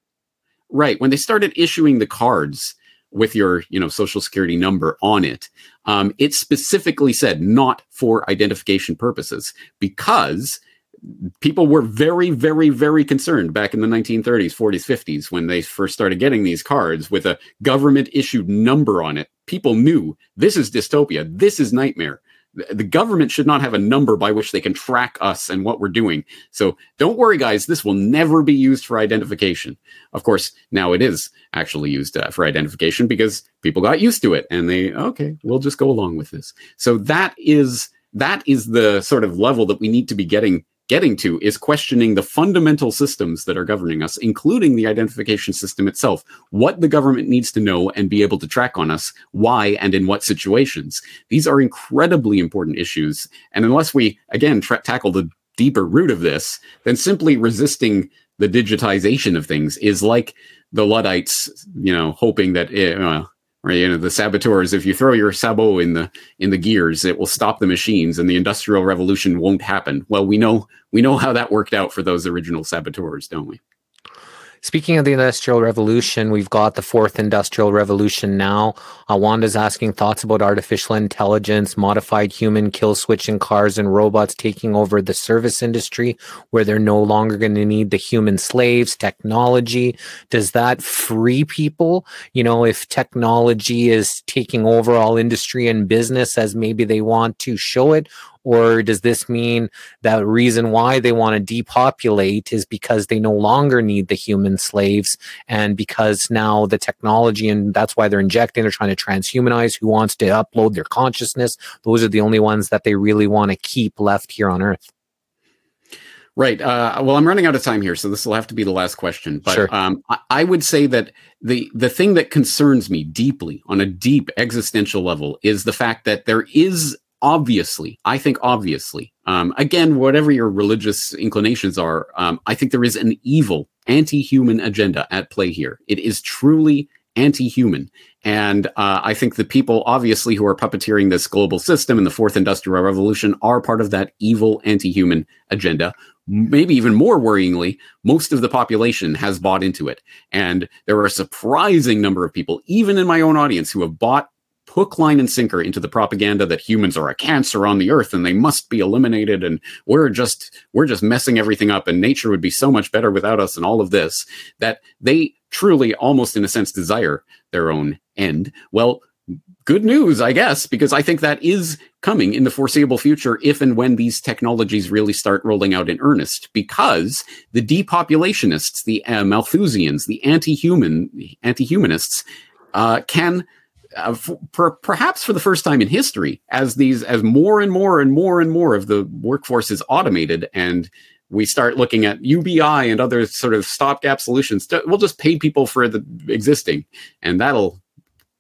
right when they started issuing the cards with your you know social security number on it. Um, it specifically said not for identification purposes because people were very very very concerned back in the 1930s 40s 50s when they first started getting these cards with a government issued number on it. People knew this is dystopia. This is nightmare the government should not have a number by which they can track us and what we're doing. So don't worry, guys. This will never be used for identification. Of course, now it is actually used uh, for identification because people got used to it and they, okay, we'll just go along with this. So that is, that is the sort of level that we need to be getting getting to is questioning the fundamental systems that are governing us, including the identification system itself, what the government needs to know and be able to track on us, why and in what situations. These are incredibly important issues. And unless we, again, tra- tackle the deeper root of this, then simply resisting the digitization of things is like the Luddites, you know, hoping that, uh, right? You know the saboteurs if you throw your sabot in the in the gears it will stop the machines and the industrial revolution won't happen. Well we know we know how that worked out for those original saboteurs don't we
Speaking of the Industrial Revolution, we've got the fourth Industrial Revolution now. Uh, Wanda's asking thoughts about artificial intelligence, modified human kill switching cars, and robots taking over the service industry where they're no longer going to need the human slaves, technology. Does that free people? You know, if technology is taking over all industry and business as maybe they want to show it, or does this mean that the reason why they want to depopulate is because they no longer need the human slaves and because now the technology and that's why they're injecting, they're trying to transhumanize who wants to upload their consciousness. Those are the only ones that they really want to keep left here on Earth.
Right. Uh, well, I'm running out of time here, so this will have to be the last question. But sure. um, I, I, would say that the the thing that concerns me deeply, on a deep existential level, is the fact that there is obviously, I think obviously, um, again, whatever your religious inclinations are, um, I think there is an evil anti-human agenda at play here. It is truly anti-human. And uh, I think the people, obviously, who are puppeteering this global system and the fourth industrial revolution are part of that evil anti-human agenda. Maybe even more worryingly, most of the population has bought into it. And there are a surprising number of people, even in my own audience, who have bought hook, line, and sinker into the propaganda that humans are a cancer on the earth and they must be eliminated and we're just we're just messing everything up and nature would be so much better without us and all of this that they truly almost in a sense desire their own end well good news, I guess, because I think that is coming in the foreseeable future if and when these technologies really start rolling out in earnest. Because the depopulationists, the uh, Malthusians, the anti-human, anti-humanists, uh, can. Uh, f- per- perhaps for the first time in history, as these, as more and more and more and more of the workforce is automated, and we start looking at UBI and other sort of stopgap solutions, to, we'll just pay people for the existing, and that'll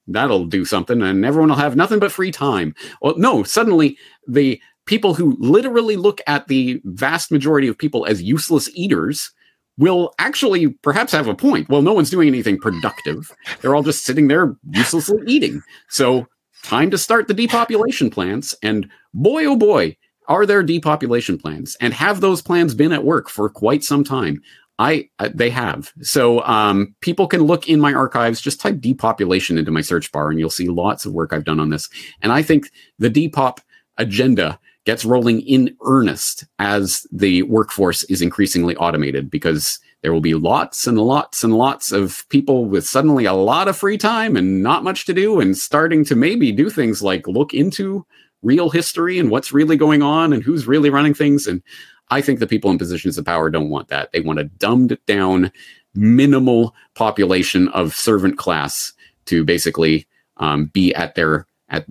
that'll do something and everyone will have nothing but free time. Well, no, suddenly the people who literally look at the vast majority of people as useless eaters will actually perhaps have a point. Well, no one's doing anything productive. They're all just sitting there uselessly eating. So, time to start the depopulation plans. And boy, oh boy, are there depopulation plans? And have those plans been at work for quite some time? I uh, they have. So um, people can look in my archives. Just type depopulation into my search bar, and you'll see lots of work I've done on this. And I think the depop agenda gets rolling in earnest as the workforce is increasingly automated, because there will be lots and lots and lots of people with suddenly a lot of free time and not much to do, and starting to maybe do things like look into real history and what's really going on and who's really running things and I think the people in positions of power don't want that. They want a dumbed down, minimal population of servant class to basically um, be at their at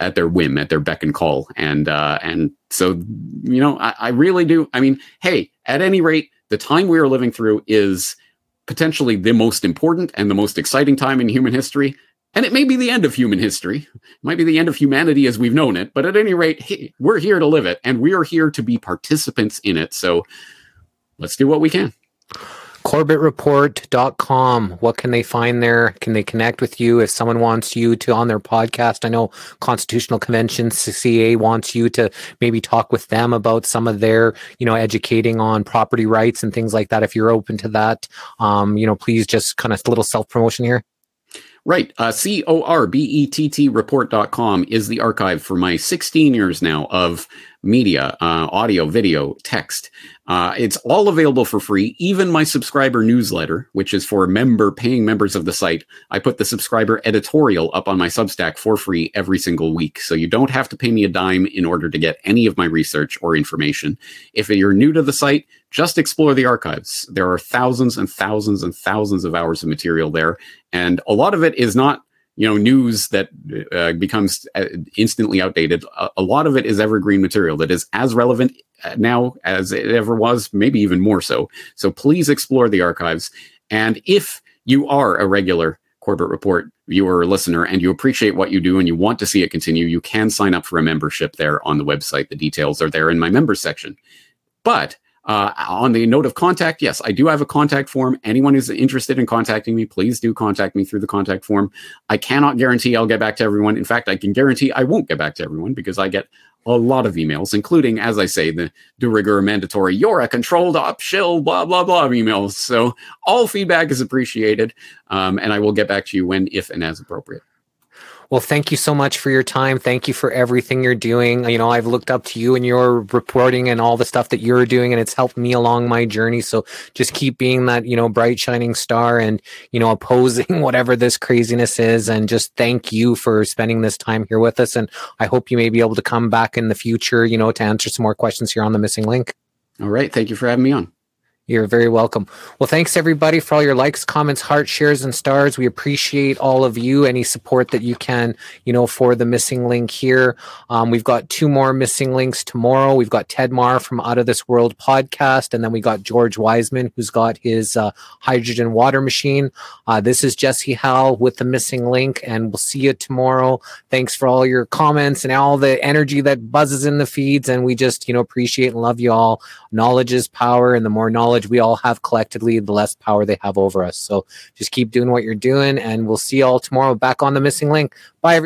at their whim, at their beck and call, and uh, and so you know, I, I really do. I mean, hey, at any rate, the time we are living through is potentially the most important and the most exciting time in human history. And it may be the end of human history. It might be the end of humanity as we've known it. But at any rate, we're here to live it and we are here to be participants in it. So let's do what we can.
CorbettReport.com. What can they find there? Can they connect with you if someone wants you to on their podcast? I know Constitutional Convention CA wants you to maybe talk with them about some of their, you know, educating on property rights and things like that. If you're open to that, um, you know, please just kind of little self promotion here.
Right. Uh, C O R B E T T report.com is the archive for my 16 years now of media, uh, audio, video, text. Uh, it's all available for free. Even my subscriber newsletter, which is for member paying members of the site, I put the subscriber editorial up on my Substack for free every single week. So you don't have to pay me a dime in order to get any of my research or information. If you're new to the site, just explore the archives. There are thousands and thousands and thousands of hours of material there, and a lot of it is not you know news that uh, becomes uh, instantly outdated. A, lot of it is evergreen material that is as relevant uh, now as it ever was maybe even more so. So please explore the archives and if you are a regular Corbett Report viewer or listener and you appreciate what you do and you want to see it continue you can sign up for a membership there on the website. The details are there in my members section. But uh, on the note of contact, yes, I do have a contact form. Anyone who's interested in contacting me, please do contact me through the contact form. I cannot guarantee I'll get back to everyone. In fact, I can guarantee I won't get back to everyone because I get a lot of emails, including, as I say, the de rigueur mandatory, you're a controlled op shill, blah, blah, blah emails. So all feedback is appreciated. Um, and I will get back to you when, if, and as appropriate.
Well, thank you so much for your time. Thank you for everything you're doing. You know, I've looked up to you and your reporting and all the stuff that you're doing, and it's helped me along my journey. So just keep being that, you know, bright, shining star and, you know, opposing whatever this craziness is. And just thank you for spending this time here with us. And I hope you may be able to come back in the future, you know, to answer some more questions here on the missing link.
All right. Thank you for having me on.
You're very welcome. Well, thanks everybody for all your likes, comments, hearts, shares, and stars. We appreciate all of you. Any support that you can, you know, for the missing link here. Um, we've got two more missing links tomorrow. We've got Ted Marr from Out of This World podcast, and then we got George Wiseman, who's got his uh, hydrogen water machine. Uh, this is Jesse Howell with the missing link, and we'll see you tomorrow. Thanks for all your comments and all the energy that buzzes in the feeds, and we just, you know, appreciate and love you all. Knowledge is power, and the more knowledge we all have collectively, the less power they have over us. So just keep doing what you're doing, and we'll see you all tomorrow back on the missing link. Bye, everybody.